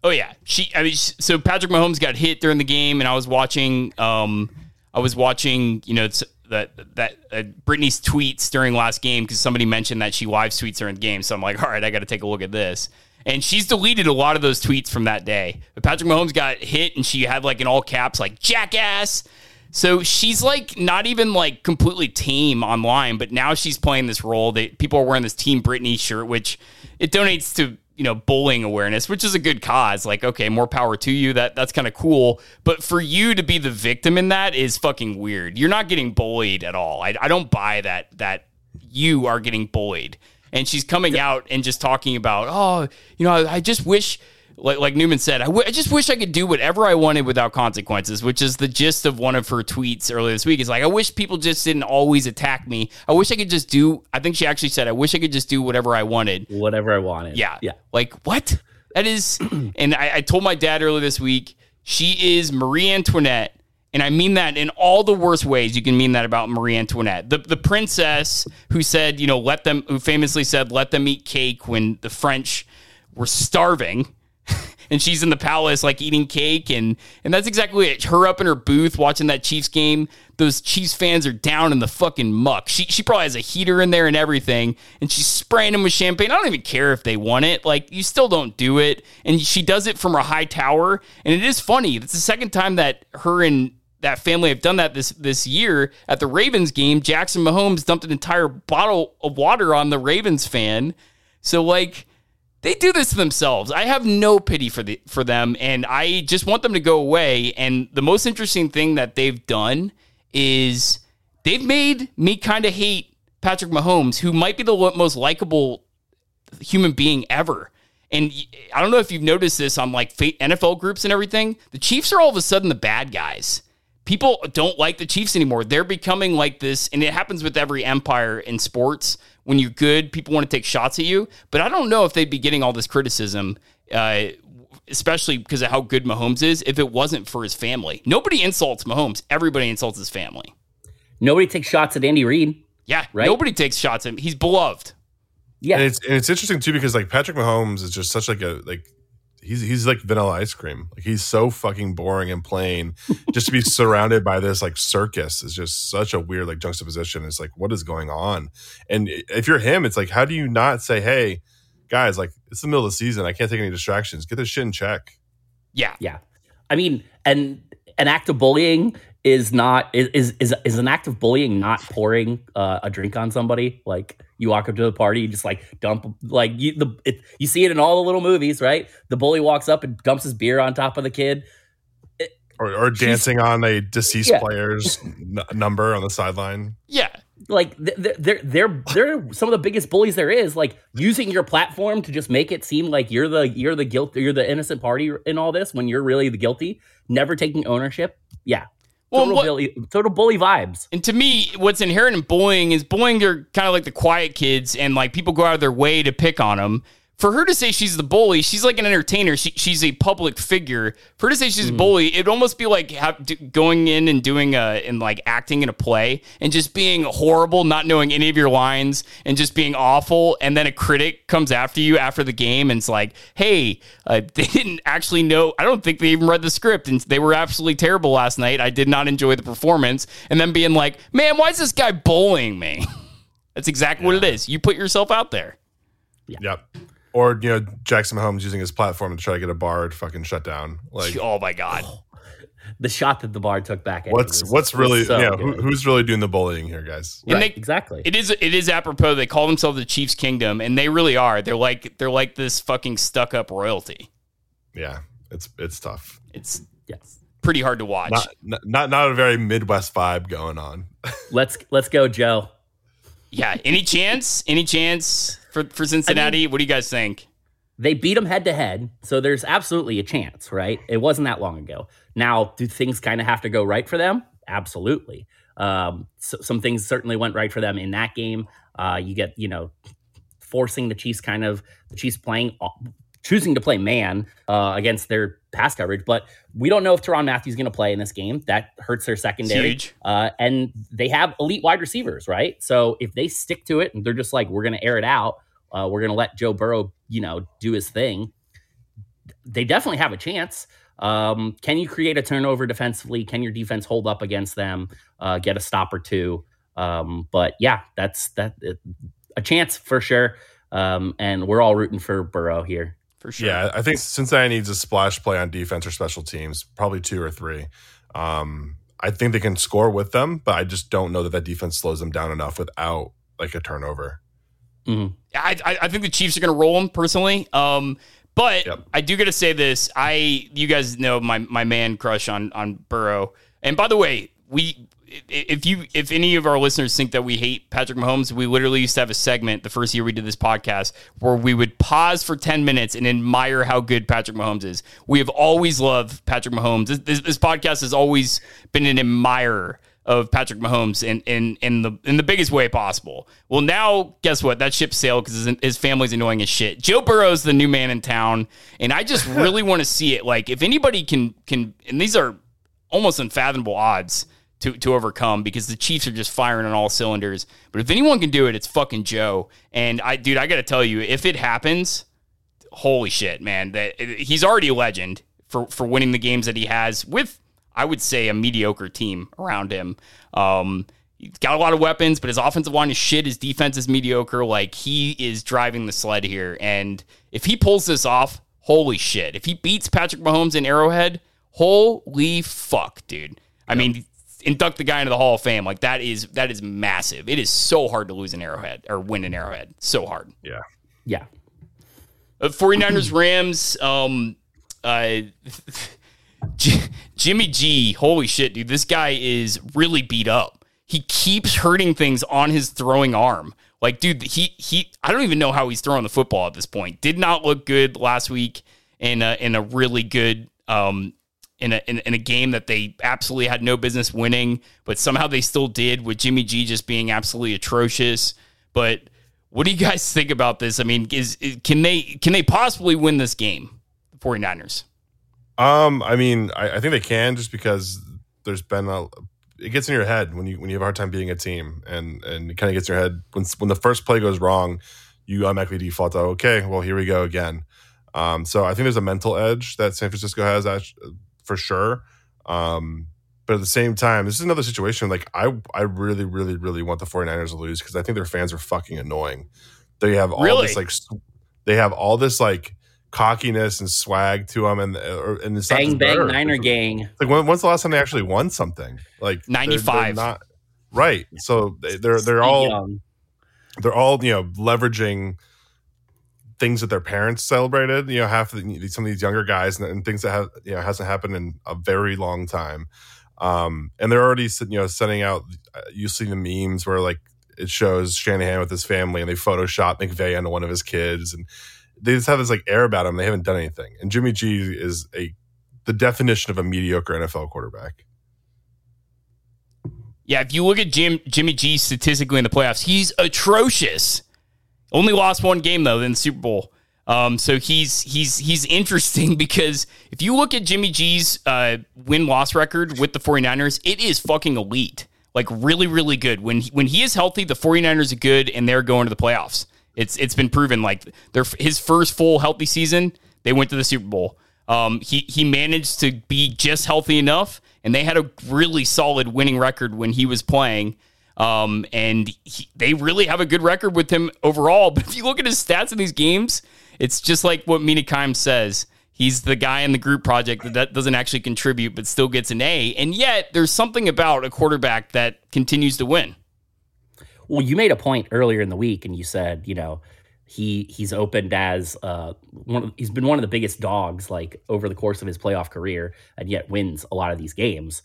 S2: Oh yeah, she. I mean, so Patrick Mahomes got hit during the game, and I was watching. Um, I was watching. You know, it's that that uh, Brittany's tweets during last game because somebody mentioned that she live tweets during the game. So I'm like, all right, I got to take a look at this. And she's deleted a lot of those tweets from that day. But Patrick Mahomes got hit, and she had like in all caps, like jackass. So she's like not even like completely tame online, but now she's playing this role that people are wearing this Team Brittany shirt, which it donates to you know bullying awareness, which is a good cause. Like, okay, more power to you. That that's kind of cool. But for you to be the victim in that is fucking weird. You're not getting bullied at all. I, I don't buy that that you are getting bullied. And she's coming out and just talking about, oh, you know, I, I just wish like, like Newman said, I, w- I just wish I could do whatever I wanted without consequences, which is the gist of one of her tweets earlier this week. Is like, I wish people just didn't always attack me. I wish I could just do, I think she actually said, I wish I could just do whatever I wanted.
S3: Whatever I wanted.
S2: Yeah.
S3: Yeah.
S2: Like, what? That is, and I, I told my dad earlier this week, she is Marie Antoinette. And I mean that in all the worst ways you can mean that about Marie Antoinette. The the princess who said, you know, let them who famously said, let them eat cake when the French were starving. and she's in the palace like eating cake and and that's exactly it. Her up in her booth watching that Chiefs game. Those Chiefs fans are down in the fucking muck. She she probably has a heater in there and everything, and she's spraying them with champagne. I don't even care if they want it. Like you still don't do it, and she does it from her high tower. And it is funny. It's the second time that her and that family have done that this this year at the Ravens game. Jackson Mahomes dumped an entire bottle of water on the Ravens fan. So like they do this to themselves. I have no pity for the for them, and I just want them to go away. And the most interesting thing that they've done is they've made me kind of hate Patrick Mahomes, who might be the most likable human being ever. And I don't know if you've noticed this on like NFL groups and everything. The Chiefs are all of a sudden the bad guys. People don't like the Chiefs anymore. They're becoming like this, and it happens with every empire in sports. When you're good, people want to take shots at you. But I don't know if they'd be getting all this criticism, uh, especially because of how good Mahomes is, if it wasn't for his family. Nobody insults Mahomes. Everybody insults his family.
S3: Nobody takes shots at Andy Reid.
S2: Yeah,
S3: Right?
S2: nobody takes shots at him. He's beloved.
S3: Yeah.
S4: And it's and it's interesting too because like Patrick Mahomes is just such like a like he's he's like vanilla ice cream. Like he's so fucking boring and plain. just to be surrounded by this like circus is just such a weird like juxtaposition. It's like what is going on? And if you're him, it's like how do you not say, hey, guys, like it's the middle of the season. I can't take any distractions. Get this shit in check.
S2: Yeah.
S3: Yeah. I mean, and an act of bullying is not is is is an act of bullying not pouring uh, a drink on somebody like you walk up to the party you just like dump like you the it, you see it in all the little movies right the bully walks up and dumps his beer on top of the kid
S4: Or, or dancing on a deceased
S3: Yeah.
S4: player's n- number on the sideline.
S2: Yeah.
S3: like th- th- they're they're they're some of the biggest bullies there is like using your platform to just make it seem like you're the you're the guilt you're the innocent party in all this when you're really the guilty never taking ownership yeah
S2: Well,
S3: total,
S2: what-
S3: bully, total bully vibes
S2: And to me, what's inherent in bullying is bullying are kind of like the quiet kids, and like people go out of their way to pick on them. For her to say she's the bully, she's like an entertainer. She, she's a public figure. For her to say she's a bully, it'd almost be like have, d- going in and doing a and like acting in a play and just being horrible, not knowing any of your lines, and just being awful. And then a critic comes after you after the game and it's like, "Hey, uh, they didn't actually know. I don't think they even read the script, and they were absolutely terrible last night. I did not enjoy the performance." And then being like, "Man, why is this guy bullying me?" That's exactly what it is. You put yourself out there.
S4: Yep. Or you know Jackson Mahomes using his platform to try to get a bar to fucking shut down. Like
S2: oh my god.
S3: The shot that the bar took back. at
S4: what's
S3: was-
S4: what's really
S3: so
S4: you know, who, who's really doing the bullying here, guys?
S3: Right,
S2: they-
S3: exactly.
S2: It is it is apropos. They call themselves the Chiefs Kingdom, and they really are. They're like they're like this fucking stuck up royalty.
S4: Yeah, it's it's tough.
S2: It's
S3: yes.
S2: pretty hard to watch.
S4: Not not not, not a very Midwest vibe going on.
S3: Let's let's go, Joe.
S2: yeah. Any chance? Any chance for for Cincinnati? what do you guys think?
S3: They beat them head to head, so there's absolutely a chance, right? It wasn't that long ago. Now, do things kind of have to go right for them? Absolutely. Um, so, some things certainly went right for them in that game. Uh, you get, you know, forcing the Chiefs kind of the Chiefs playing choosing to play man uh, against their pass coverage, but we don't know if Tyrann Mathieu is going to play in this game. That hurts their secondary. Uh, and they have elite wide receivers, right? So if they stick to it and they're just like, we're going to air it out, uh, we're going to let Joe Burrow, you know, do his thing. They definitely have a chance. Um, can you create a turnover defensively? Can your defense hold up against them? Uh, get a stop or two? Um, but yeah, that's that a chance for sure. Um, and we're all rooting for Burrow here.
S2: For sure.
S4: Yeah, I think Cincinnati needs a splash play on defense or special teams, probably two or three. Um, I think they can score with them, but I just don't know that that defense slows them down enough without like a turnover.
S3: Mhm.
S2: I, I I think the Chiefs are going to roll them personally. Um, but
S4: Yep.
S2: I do got to say this. I you guys know my my man crush on on Burrow. And by the way, we if you if any of our listeners think that we hate Patrick Mahomes, we literally used to have a segment the first year we did this podcast where we would pause for 10 minutes and admire how good Patrick Mahomes is. We have always loved Patrick Mahomes. This, this, this podcast has always been an admirer of Patrick Mahomes in, in in the in the biggest way possible. Well, now guess what? That ship sailed because his, his family's annoying as shit. Joe Burrow's the new man in town, and I just really want to see it. Like, if anybody can can, and these are almost unfathomable odds to to overcome because the Chiefs are just firing on all cylinders. But if anyone can do it, it's fucking Joe. And I, dude, I got to tell you, if it happens, holy shit, man, that he's already a legend for for winning the games that he has with I would say a mediocre team around him. Um, he's got a lot of weapons, but his offensive line is shit. His defense is mediocre. Like he is driving the sled here, and if he pulls this off, holy shit! If he beats Patrick Mahomes in Arrowhead, holy fuck, dude. I mean. Induct the guy into the Hall of Fame. Like that is that is massive. It is so hard to lose an Arrowhead or win an Arrowhead. So hard.
S4: Yeah.
S3: Yeah.
S2: Uh, 49ers Rams um uh J- Jimmy G holy shit dude this guy is really beat up he keeps hurting things on his throwing arm like dude he he I don't even know how he's throwing the football at this point did not look good last week in a, in a really good um in a, in, in a game that they absolutely had no business winning, but somehow they still did with Jimmy G just being absolutely atrocious. But what do you guys think about this? I mean, is, is can they can they possibly win this game, the 49ers?
S4: Um, I mean, I, I think they can just because there's been a it gets in your head when you when you have a hard time being a team and and it kind of gets in your head when when the first play goes wrong, you automatically default to okay, well here we go again. Um, so I think there's a mental edge that San Francisco has for sure. Um, but at the same time, this is another situation. Like I, I really, really, really want the 49ers to lose because I think their fans are fucking annoying. They have all
S2: Really?
S4: this like, they have all this like cockiness and swag to them, and or, and it's
S3: Bang bang
S4: better.
S3: Niner
S4: It's-
S3: gang.
S4: Like when, when's the last time they actually won something? Like they're
S2: 95.
S4: not right. So they, they're they're all
S3: Young.
S4: they're all you know leveraging things that their parents celebrated you know half of the, some of these younger guys and, and things that have you know hasn't happened in a very long time. Um and they're already you know sending out uh, you see the memes where like it shows Shanahan with his family and they Photoshop McVay onto one of his kids and they just have this like air about them. They haven't done anything. And Jimmy G is a the definition of a mediocre NFL quarterback.
S2: Yeah, if you look at Jim Jimmy G statistically in the playoffs, he's atrocious. Only lost one game though in the Super Bowl. Um, so he's he's he's interesting because if you look at Jimmy G's uh, win loss record with the 49ers, it is fucking elite. Like really, really good. When he, when he is healthy, the 49ers are good and they're going to the playoffs. It's it's been proven like their his first full healthy season, they went to the Super Bowl. Um, he he managed to be just healthy enough, and they had a really solid winning record when he was playing. Um, and he, they really have a good record with him overall. But if you look at his stats in these games, it's just like what Mina Kimes says. He's the guy in the group project that, doesn't actually contribute, but still gets an A. And yet, there's something about a quarterback that continues to win.
S3: Well, you made a point earlier in the week, and you said, you know, he he's opened as uh, one. Of, he's been one of the biggest dogs like over the course of his playoff career, and yet wins a lot of these games.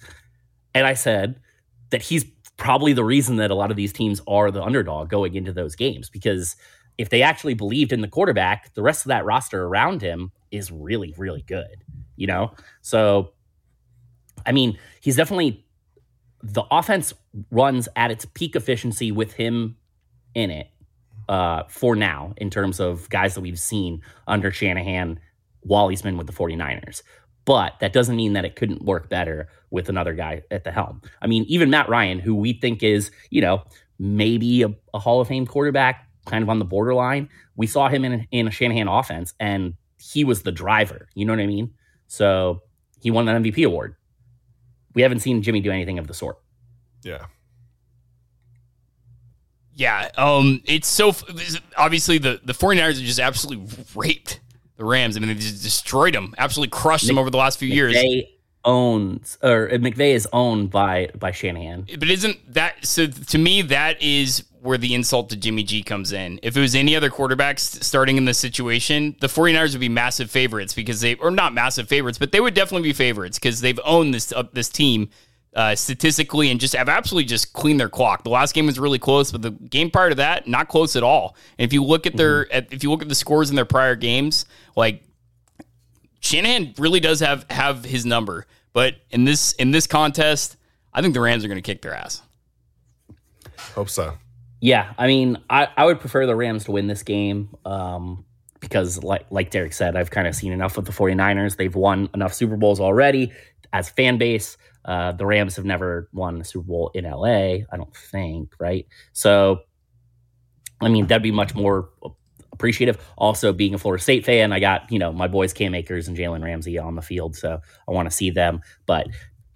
S3: And I said that he's probably the reason that a lot of these teams are the underdog going into those games because if they actually believed in the quarterback, the rest of that roster around him is really, really good. You know, so I mean, he's definitely the offense runs at its peak efficiency with him in it uh, for now in terms of guys that we've seen under Shanahan while he's been with the 49ers. But that doesn't mean that it couldn't work better with another guy at the helm. I mean, even Matt Ryan, who we think is, you know, maybe a, a Hall of Fame quarterback, kind of on the borderline, we saw him in a, in a Shanahan offense and he was the driver. You know what I mean? So he won an MVP award. We haven't seen Jimmy do anything of the sort.
S4: Yeah.
S2: Yeah, um, it's so obviously the the 49ers are just absolutely raped the Rams. I mean, they just destroyed them, absolutely crushed them over the last few years.
S3: They owns or McVay is owned by by Shanahan.
S2: But isn't that so? To me, that is where the insult to Jimmy G comes in. If it was any other quarterbacks starting in this situation, the 49ers would be massive favorites because they or not massive favorites, but they would definitely be favorites because they've owned this uh, this team uh, statistically and just have absolutely just cleaned their clock. The last game was really close, but the game prior to that, not close at all. And if you look at their, mm-hmm. at, if you look at the scores in their prior games, like Shanahan really does have have his number. But in this in this contest, I think the Rams are going to kick their ass.
S4: Hope so.
S3: Yeah, I mean, I, I would prefer the Rams to win this game um, because, like like Derek said, I've kind of seen enough of the 49ers. They've won enough Super Bowls already as fan base. Uh, the Rams have never won a Super Bowl in LA, I don't think, right? So, I mean, that'd be much more appreciative. Also, being a Florida State fan, I got, you know, my boys Cam Akers and Jalen Ramsey on the field, so I want to see them. But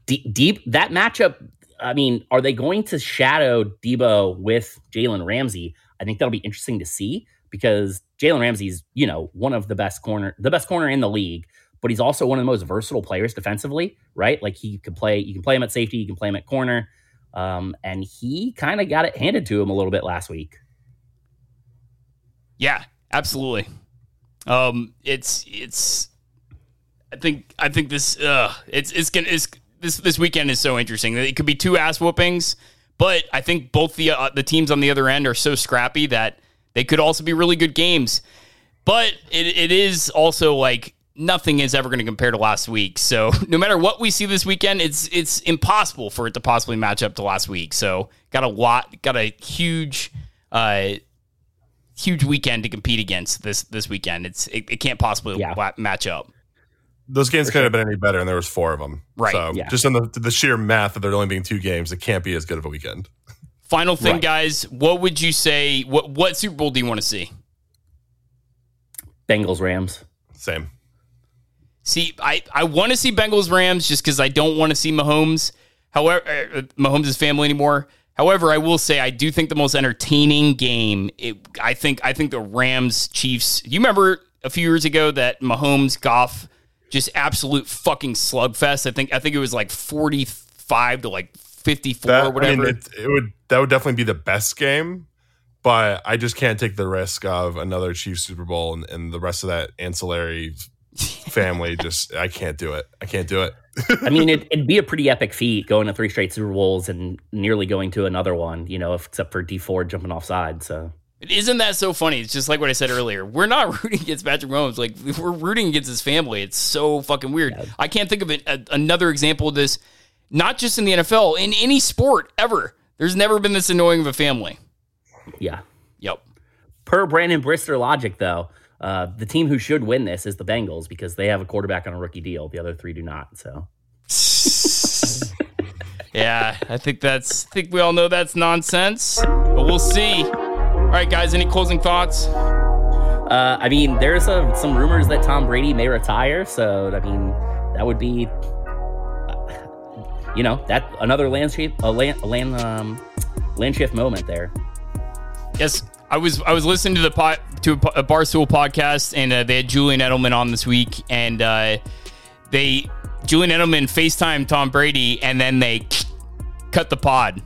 S3: deep, deep that matchup, I mean, are they going to shadow Deebo with Jalen Ramsey? I think that'll be interesting to see because Jalen Ramsey's, you know, one of the best corner, the best corner in the league but he's also one of the most versatile players defensively, right? Like he could play, you can play him at safety, you can play him at corner. Um, and he kind of got it handed to him a little bit last week.
S2: Yeah, absolutely. Um, it's it's. I think I think this uh, it's it's gonna it's this this weekend is so interesting. It could be two ass whoopings, but I think both the uh, the teams on the other end are so scrappy that they could also be really good games. But it, it is also like nothing is ever going to compare to last week. So no matter what we see this weekend, it's it's impossible for it to possibly match up to last week. So got a lot, got a huge, uh, huge weekend to compete against this this weekend. It's it, it can't possibly yeah. match up.
S4: Those games couldn't have been any better, and there was four of them.
S2: Right.
S4: So yeah. just on the the sheer math of there only being two games, it can't be as good of a weekend.
S2: Final thing, right. guys. What would you say? What what Super Bowl do you want to see?
S3: Bengals Rams.
S4: Same.
S2: See, I, I want to see Bengals Rams just because I don't want to see Mahomes. However, uh, Mahomes' family anymore. However, I will say I do think the most entertaining game. It, I think I think the Rams Chiefs. You remember a few years ago that Mahomes Goff just absolute fucking slugfest. I think I think it was like forty five to like fifty four or whatever. I mean,
S4: it, it would that would definitely be the best game but I just can't take the risk of another Chiefs Super Bowl and, and, the rest of that ancillary family just I can't do it. I can't do it.
S3: I mean, it, would be a pretty epic feat going to three straight Super Bowls and nearly going to another one. You know, if, except for Dee Ford jumping off side. So
S2: isn't that so funny? It's just like what I said earlier. We're not rooting against Patrick Mahomes. Like we're rooting against his family. It's so fucking weird. Yeah. I can't think of it, a, another example of this. Not just in the NFL, in any sport ever. There's never been this annoying of a family.
S3: Yeah.
S2: Yep.
S3: Per Brandon Brister logic, though, uh, the team who should win this is the Bengals because they have a quarterback on a rookie deal. The other three do not. So.
S2: yeah, I think that's. I think we all know that's nonsense, but we'll see. All right, guys. Any closing thoughts?
S3: Uh, I mean, there's a, some rumors that Tom Brady may retire. So I mean, that would be, uh, you know, that another landscape, a land, a land, um, land shift moment there.
S2: Yes, I was I was listening to the pot to a, Barstool podcast, and uh, they had Julian Edelman on this week, and uh, they Julian Edelman Facetime Tom Brady, and then they cut the pod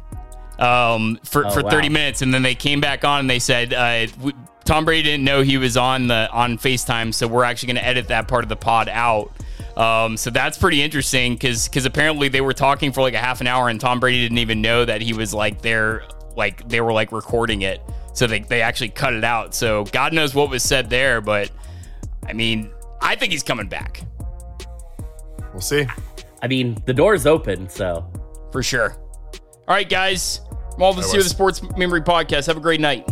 S2: um, for
S3: Oh,
S2: for
S3: wow.
S2: 30 minutes, and then they came back on and they said uh, w- Tom Brady didn't know he was on the on Facetime, so we're actually going to edit that part of the pod out. Um, so that's pretty interesting because because apparently they were talking for like a half an hour, and Tom Brady didn't even know that he was like there, like they were like recording it. So they they actually cut it out. So God knows what was said there, but I mean, I think he's coming back
S4: We'll see.
S3: I mean, the door's open, so
S2: for sure. All right, guys. From all of us
S4: That
S2: here, the Sports Memory Podcast. Have a great night.